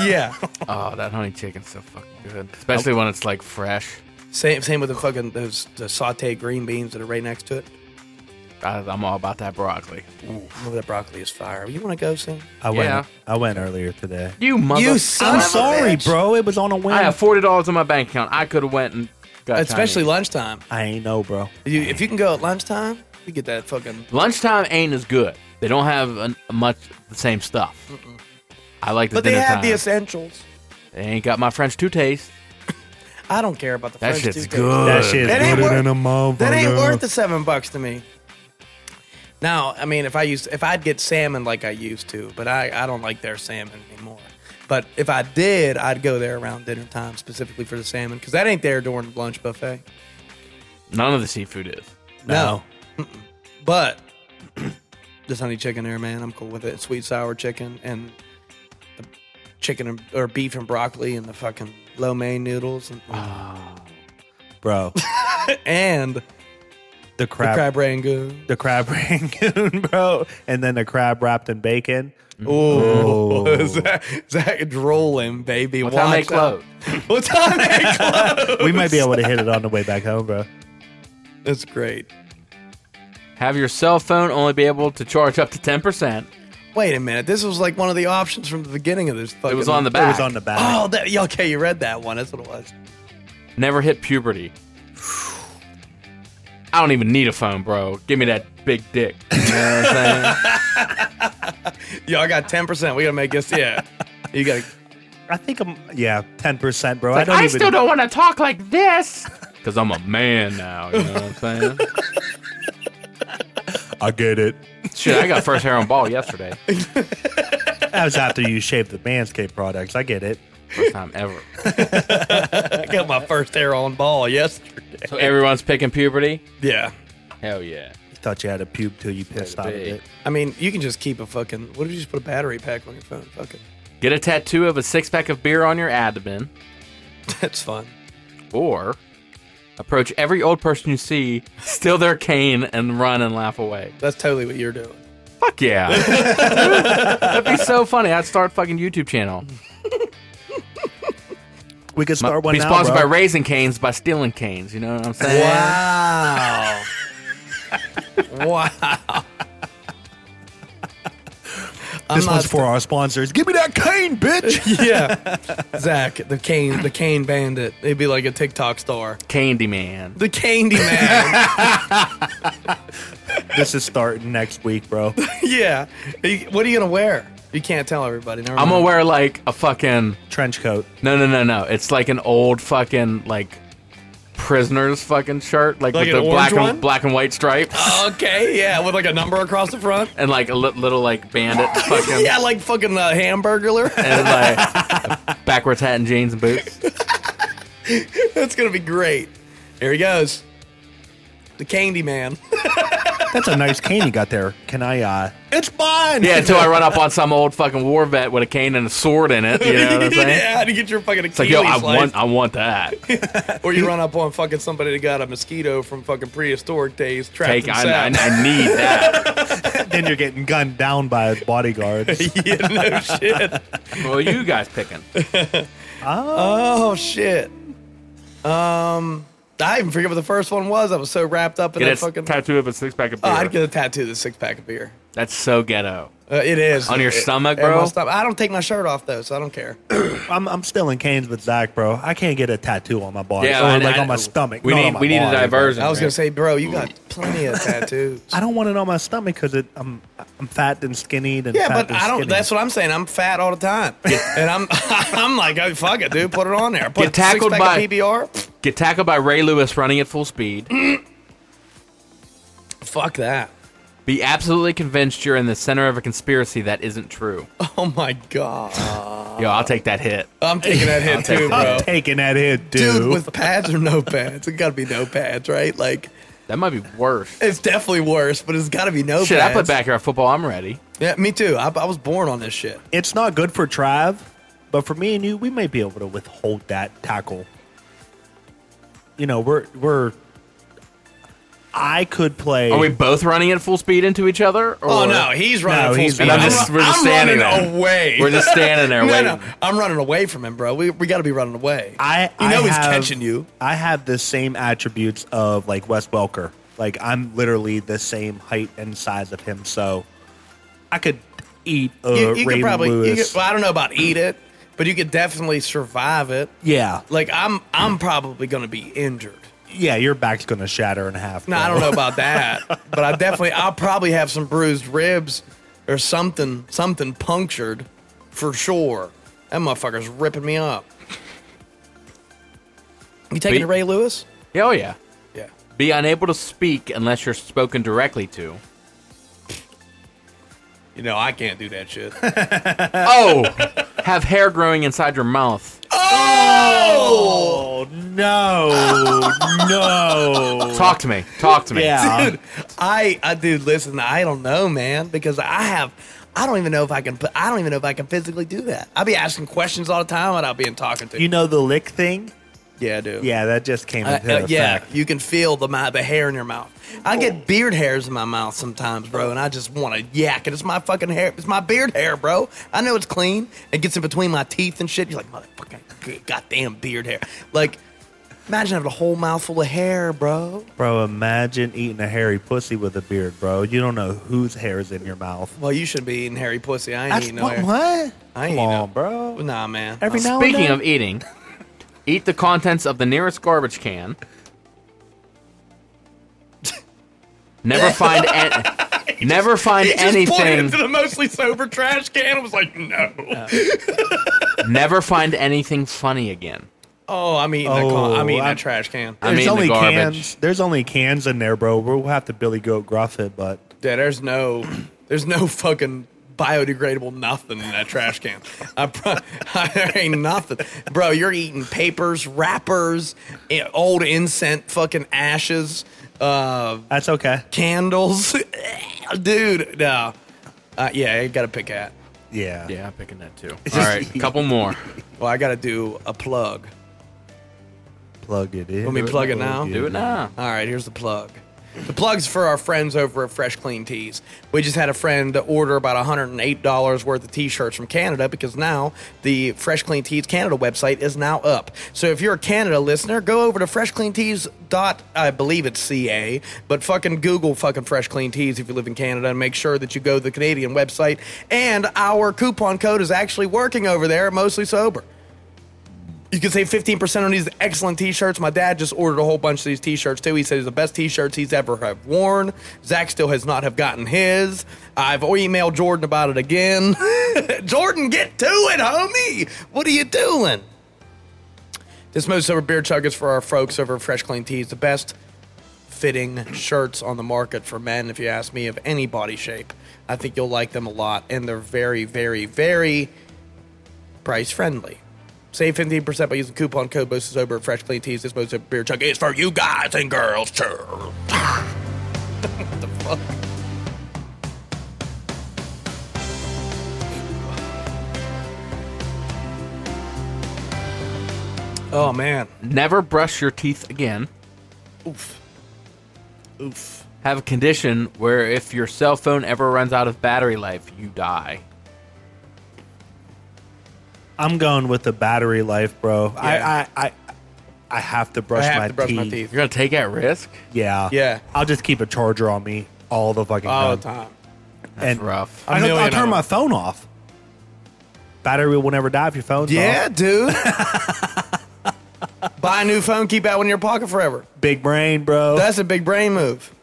yeah. oh, that honey chicken's so fucking good, especially when it's like fresh. Same, same with the fucking those the sautéed green beans that are right next to it. I, I'm all about that broccoli. Oh, that broccoli is fire. You want to go soon? I went. Yeah. I went earlier today. You mother. You son I'm of a sorry, bitch. bro. It was on a whim. I have forty dollars in my bank account. I could have went and got Especially Chinese. lunchtime. I ain't know, bro. You, if you can go at lunchtime, you get that fucking. lunchtime ain't as good. They don't have an, much the same stuff. I like the But they have time. the essentials. They ain't got my French two taste. I don't care about the That French shit's toothpaste. good. That shit's good. That ain't gooder worth- than a motherfucker. That ain't worth the seven bucks to me. Now, I mean, if I used, if I'd get salmon like I used to, but I, I don't like their salmon anymore. But if I did, I'd go there around dinner time specifically for the salmon because that ain't there during the lunch buffet. None of the seafood is. No. Mm-mm. But this honey chicken there, man, I'm cool with it. Sweet sour chicken and the chicken and, or beef and broccoli and the fucking lo mein noodles and, ah. bro. and the The crab, crab rangoon. the crab rangoon, bro, and then the crab wrapped in bacon. Oh, Zach, Zach drooling, baby. What time they Watch out. close? What time they close? We might be able to hit it on the way back home, bro. That's great. Have your cell phone only be able to charge up to ten percent. Wait a minute. This was like one of the options from the beginning of this. Fucking, It was on the back. It was on the back. Oh, that, yeah, okay. You read that one. That's what it was. Never hit puberty. I don't even need a phone, bro. Give me that big dick. You know what I'm saying? Yo, I got ten percent. We gotta make this. Yeah, you gotta. I think I'm yeah, ten percent, bro. Like, I don't I even. still don't want to talk like this because I'm a man now. You know what I'm saying? I get it. Shit, I got first hair on ball yesterday. That was after you shaved the Manscaped products. I get it. First time ever. I got my first hair on ball yesterday. So everyone's picking puberty. Yeah. Hell yeah. Thought you had a pube till you pissed out of Baby. it. I mean, you can just keep a fucking. What if you just put a battery pack on your phone? Fuck it. Get a tattoo of a six pack of beer on your abdomen, That's fun. or approach every old person you see, steal their cane, and run and laugh away. That's totally what you're doing. Fuck yeah. That'd be so funny. I'd start a fucking YouTube channel. We could start one be now, sponsored bro. by Raising Cane's by stealing canes. You know what I'm saying? Wow. Wow. This not one's for our sponsors. Give me that cane, bitch. yeah. Zach, the cane, the cane bandit. He'd be like a TikTok star. Candy Man. The Candy Man. this is starting next week, bro. yeah. What are you gonna wear? You can't tell everybody. Never I'm mind. gonna wear like a fucking Trench coat. no no no no. It's like an old fucking like prisoner's fucking shirt, like, Like with an the black orange and one? black and white stripes, Okay, yeah, with like a number across the front. and like a li- little like bandit fucking Yeah, like fucking the hamburglar. and like backwards hat and jeans and boots. That's gonna be great. Here he goes. The Candy Man. That's a nice cane you got there. Can I, uh, it's mine. Yeah, until I run up on some old fucking war vet with a cane and a sword in it. You know what I'm saying? yeah, to get your fucking It's like, yo, I Achilles want. I want that. Or you run up on fucking somebody that got a mosquito from fucking prehistoric days trapped Take, I, I. I need that. then you're getting gunned down by bodyguards. yeah, no shit. Well, you guys picking? Oh shit. Um, I even forget what the first one was. I was so wrapped up in Get that a fucking. tattoo of a six pack of beer. oh. I'd get a tattoo of the six pack of beer. That's so ghetto. Uh, it is On your It- stomach, on my bro? stomach. I don't take my shirt off though, so I don't care. I'm, I'm still in canes with Zach, bro. I can't get a tattoo on my body. Yeah, or I- like I- on my stomach. we not need- my we need a body, bro. diversion. I was gonna Right. say, bro, you got plenty of tattoos. I don't want it on my stomach because I'm I'm fat and skinny and Yeah, fat but and I don't. skinny. That's what I'm saying. I'm fat all the time, and I'm I'm like, oh, fuck it, dude. Put it on there. Put Get tackled six pack by- of PBR. Get tackled by Ray Lewis running at full speed. Fuck that. Be absolutely convinced you're in the center of a conspiracy that isn't true. Oh my god. Yo, I'll take that hit. I'm taking that hit too, bro. I'm taking that hit, dude. Dude, with pads or no pads? It got to be no pads, right? Like, That might be worse. it's definitely worse, but it's got to be no pads. Shit, pads. I put backyard football. I'm ready. Yeah, me too. I, I was born on this shit. it's not good for Trav, but for me and you, we may be able to withhold that tackle. You know, we're we're. I could play. Are we both running at full speed into each other? Oh, or? Oh no, he's running No, full he's- speed. And I'm I'm, just- we're just I'm standing running there. away. We're just standing there no, waiting. no, I'm running away from him, bro. We, we got to be running away. I you know I he's have- catching you. I have the same attributes of like Wes Welker. Like I'm literally the same height and size of him, so I could eat a You, you Ray could probably. You Lewis. could, well, I don't know about eat it, but you could definitely survive it. yeah, Like I'm, I'm probably going to be injured. Yeah, your back's gonna shatter in half. No, I don't know about that, but I definitely, I'll probably have some bruised ribs or something, something punctured for sure. That motherfucker's ripping me up. You taking Be- to Ray Lewis? Yeah, Oh yeah. Yeah. Be unable to speak unless you're spoken directly to. You know, I can't do that shit. Oh, have hair growing inside your mouth. Oh no, no. Talk to me. Talk to me. Yeah. dude, I, I, dude, listen, I don't know, man, because I have, I don't even know if I can, put- I don't even know if I can physically do that. I'll be asking questions all the time without being talking to. You know the lick thing? Yeah, I do. Yeah, that just came into uh, yeah, effect. you can feel the mou- the hair in your mouth. I get beard hairs in my mouth sometimes, bro, and I just want to yak it. It's my fucking hair. It's my beard hair, bro. I know it's clean. It gets in between my teeth and shit. You're like, motherfucking goddamn beard hair. Like, imagine having a whole mouthful of hair, bro. Bro, imagine eating a hairy pussy with a beard, bro. You don't know whose hair is in your mouth. Well, you shouldn't be eating hairy pussy. I ain't That's eating no what? hair. what? I ain't Come eating on, no- bro. Nah, man. Every Uh, now Speaking and then. of eating, eat the contents of the nearest garbage can. Never find an- never find He just pointed anything. into the mostly sober trash can and was like, no. Uh, never find anything funny again. Oh, I'm eating that. Con- I'm Oh, eating I'm- that trash can. I'm There's eating the only garbage. cans. There's only cans in there, bro. We'll have to Billy Goat Gruff it, but Yeah, there's no, there's no fucking biodegradable nothing in that trash can. I, pro- there ain't nothing, bro. You're eating papers, wrappers, old incense, fucking ashes, uh, that's okay. candles, dude. No, uh, yeah, you got to pick at. Yeah. Yeah, I'm picking that too. All right, a couple more. Well, I got to do a plug. Plug it in. Let me plug it now? Do it now. All right, here's the plug. The plugs for our friends over at Fresh Clean Tees. We just had a friend order about $108 worth of t-shirts from Canada because now the Fresh Clean Tees Canada website is now up. So if you're a Canada listener, go over to freshcleantees dot I believe it's CA, but fucking Google fucking Fresh Clean Tees if you live in Canada and make sure that you go to the Canadian website. And our coupon code is actually working over there, mostly sober. You can save 15% on these excellent t-shirts. My dad just ordered a whole bunch of these t-shirts too. He it's the best t-shirts he's ever have worn. Zach still has not have gotten his. I've emailed Jordan about it again. Jordan, get to it, homie. What are you doing? This most over beer chug is for our folks over Fresh Clean Tees. The best fitting shirts on the market for men, if you ask me, of any body shape. I think you'll like them a lot, and they're very, very, very price friendly. Save 15% by using coupon code BOSTES over at Fresh Clean Tees. This most sober beer chug is for you guys and girls. too. what the fuck? Oh man. Never brush your teeth again. Oof. Oof. Have a condition where if your cell phone ever runs out of battery life, you die. I'm going with the battery life, bro. Yeah. I, I, I, I have to brush, I have my, to brush teeth. my teeth. You're gonna take that risk? Yeah, Yeah. I'll just keep a charger on me all the fucking All time. the time. That's and rough. A I million will turn my phone off. Battery will never die if your phone's Yeah, off. dude. Buy a new phone, keep that one in your pocket forever. Big brain, bro. That's a big brain move.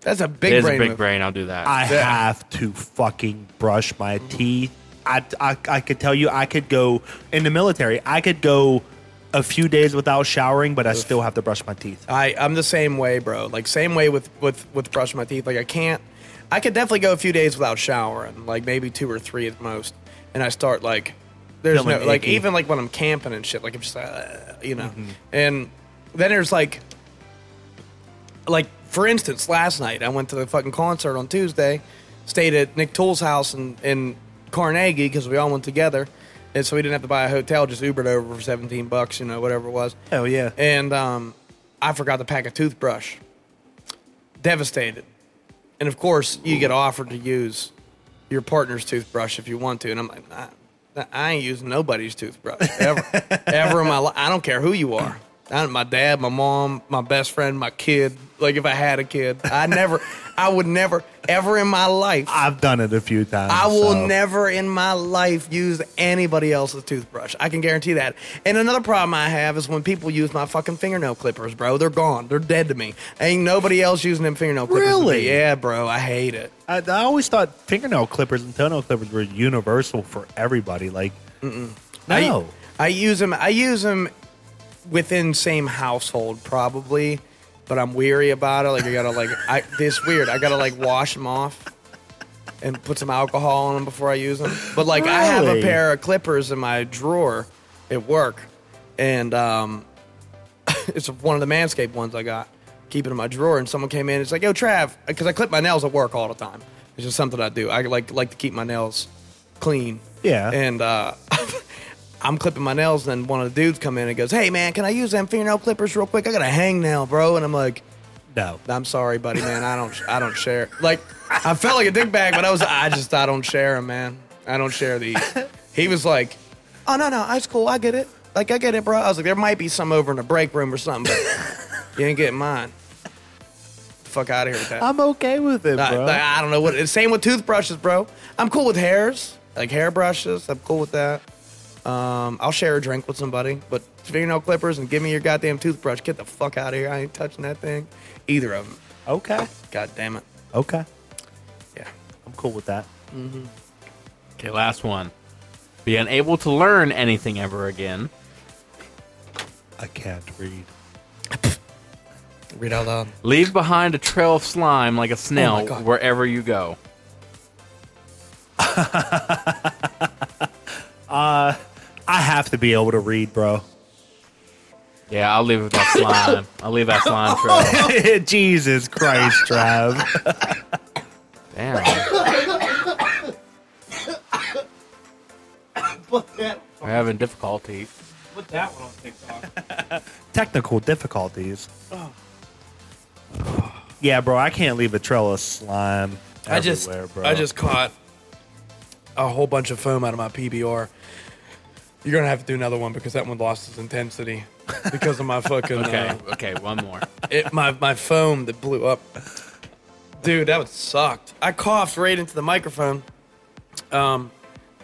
That's a big It is brain a big move. brain. I'll do that. I Yeah. have to fucking brush my teeth. I, I, I could tell you, I could go in the military. I could go a few days without showering, but I still have to brush my teeth. I I'm the same way, bro. Like same way with with with brushing my teeth. Like I can't. I could definitely go a few days without showering, like maybe two or three at most, and I start like there's Feeling no like icky. even like when I'm camping and shit, like I'm just uh, you know, and then there's like like for instance, last night I went to the fucking concert on Tuesday, stayed at Nick Tool's house in in Carnegie because we all went together. And so we didn't have to buy a hotel, just Ubered over for 17 bucks, you know, whatever it was. Hell yeah. And um, I forgot to pack a toothbrush. Devastated. And of course, you get offered to use your partner's toothbrush if you want to. And I'm like, I, I ain't using nobody's toothbrush ever, ever in my life. I don't care who you are. I, my dad, my mom, my best friend, my kid. Like if I had a kid, I never, I would never, ever in my life. I've done it a few times. I will so. never in my life use anybody else's toothbrush. I can guarantee that. And another problem I have is when people use my fucking fingernail clippers, bro. They're gone. They're dead to me. Ain't nobody else using them fingernail clippers. Really? Yeah, bro. I hate it. I, I always thought fingernail clippers and toenail clippers were universal for everybody. Like, no. I, I use them. I use them within same household probably, but I'm weary about it. Like I gotta like I this weird. I gotta like wash them off and put some alcohol on them before I use them. But like I have a Really? pair of clippers in my drawer at work, and um, it's one of the Manscaped ones I got. Keep it in my drawer, and someone came in. It's like, "Yo, Trav," because I clip my nails at work all the time. It's just something I do. I like like to keep my nails clean. Yeah. And uh, I'm clipping my nails, and then one of the dudes come in and goes, "Hey, man, can I use them fingernail clippers real quick? I got a hangnail, bro." And I'm like, no. "I'm sorry, buddy, man. I don't, I don't share." Like, I felt like a dick bag, but I was, I just, I don't share them, man. I don't share these. He was like, "Oh no, no, that's cool. I get it. Like, I get it, bro." I was like, "There might be some over in the break room or something, but you ain't getting mine." The fuck out of here with that. I'm okay with it, I, bro. like, I don't know what. Same with toothbrushes, bro. I'm cool with hairs, like hair brushes. I'm cool with that. Um, I'll share a drink with somebody, but fingernail clippers and give me your goddamn toothbrush. Get the fuck out of here. I ain't touching that thing. Either of them. okay. God damn it. Okay. Yeah. I'm cool with that. Okay, last one. Be unable to learn anything ever again. I can't read. Read out loud. Leave behind a trail of slime like a Oh snail God. wherever you go. I have to be able to read, bro. Yeah, I'll leave with that slime. I'll leave that slime trail. Jesus Christ, Trav. Damn. We're having difficulties. Put that one on TikTok. Technical difficulties. Yeah, bro, I can't leave a trail of slime I just, bro. I just caught a whole bunch of foam out of my PBR. You're gonna have to do another one because that one lost its intensity because of my fucking Okay, uh, okay, one more. it, my my foam that blew up. Dude, that would sucked. I coughed right into the microphone, um,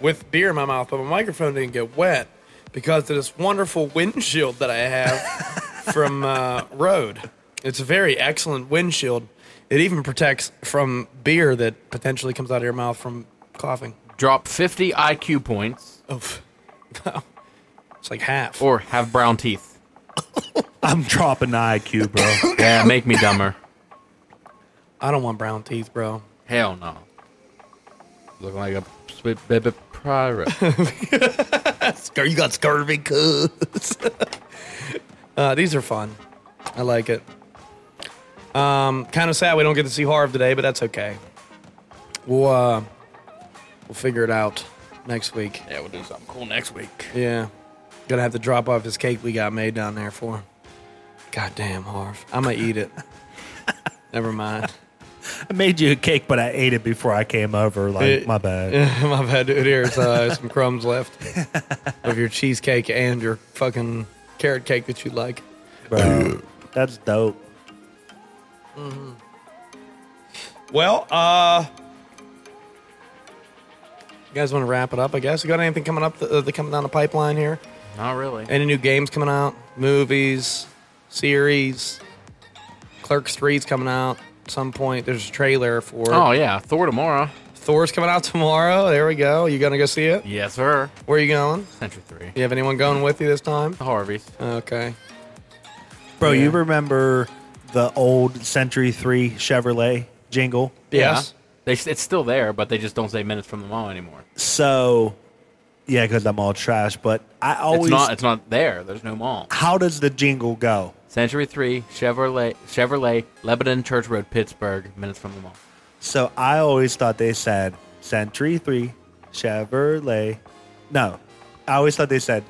with beer in my mouth, but my microphone didn't get wet because of this wonderful windshield that I have from uh, Rode. It's a very excellent windshield. It even protects from beer that potentially comes out of your mouth from coughing. Drop 50 IQ points Oh, wow. It's like half. or have brown teeth. I'm dropping the IQ, bro. Yeah, make me dumber. I don't want brown teeth, bro. Hell no. Looking like a sweet baby pirate. Scur- You got scurvy, cuz. uh, these are fun. I like it. Um, kind of sad we don't get to see Harv today, but that's okay. We'll uh, we'll figure it out next week. yeah, we'll do something cool next week. Yeah, gonna have to drop off his cake we got made down there for. him. God damn, Harv. I'm gonna eat it. Never mind. I made you a cake, but I ate it before I came over. Like, It- my bad. My bad, dude. Here's uh, some crumbs left of your cheesecake and your fucking carrot cake that you like. Bro, that's dope. Well, uh, you guys want to wrap it up? I guess you got anything coming up? Uh, the, the coming down the pipeline here? Not really. Any new games coming out? Movies, series? Clerks Three's coming out at some point. There's a trailer for Oh, yeah, Thor tomorrow. Thor's coming out tomorrow. There we go. You gonna go see it? Yes, sir. Where are you going? Century 3. You have anyone going with you this time? The Harveys. Okay. Bro, Yeah. you remember the old Century 3 Chevrolet jingle? Yes. Yeah. They, it's still there, but they just don't say minutes from the mall anymore. So, yeah, because I'm all trash, but I always. It's not. It's not there. There's no mall. how does the jingle go? Century 3, Chevrolet, Chevrolet, Lebanon Church Road, Pittsburgh, minutes from the mall. So I always thought they said Century 3 Chevrolet. No, I always thought they said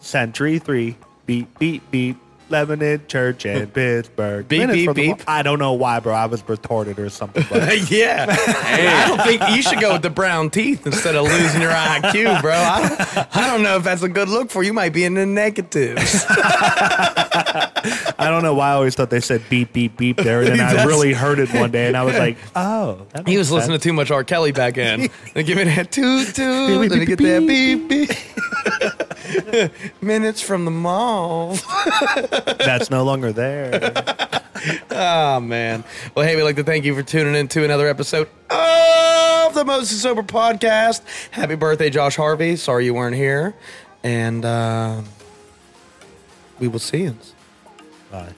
Century 3 beep, beep, beep, Lebanon Church in Pittsburgh. Beep, Minutes beep, from the beep. mall. I don't know why, bro. I was retarded or something. But yeah. I don't think you should go with the brown teeth instead of losing your IQ, bro. I don't, I don't know if that's a good look for you. You might be in the negatives. I don't know why I always thought they said beep, beep, beep there. And then I That's- really heard it one day and I was like, oh, oh. that He makes was listening sense. to too much R. Kelly back in. Then give me that toot toot. Let me get that beep beep. Minutes from the mall. That's no longer there. Oh man. Well, hey, we'd like to thank you for tuning in to another episode of the Mostly Sober Podcast. Happy birthday, Josh Harvey. Sorry you weren't here. And uh, we will see you. Bye.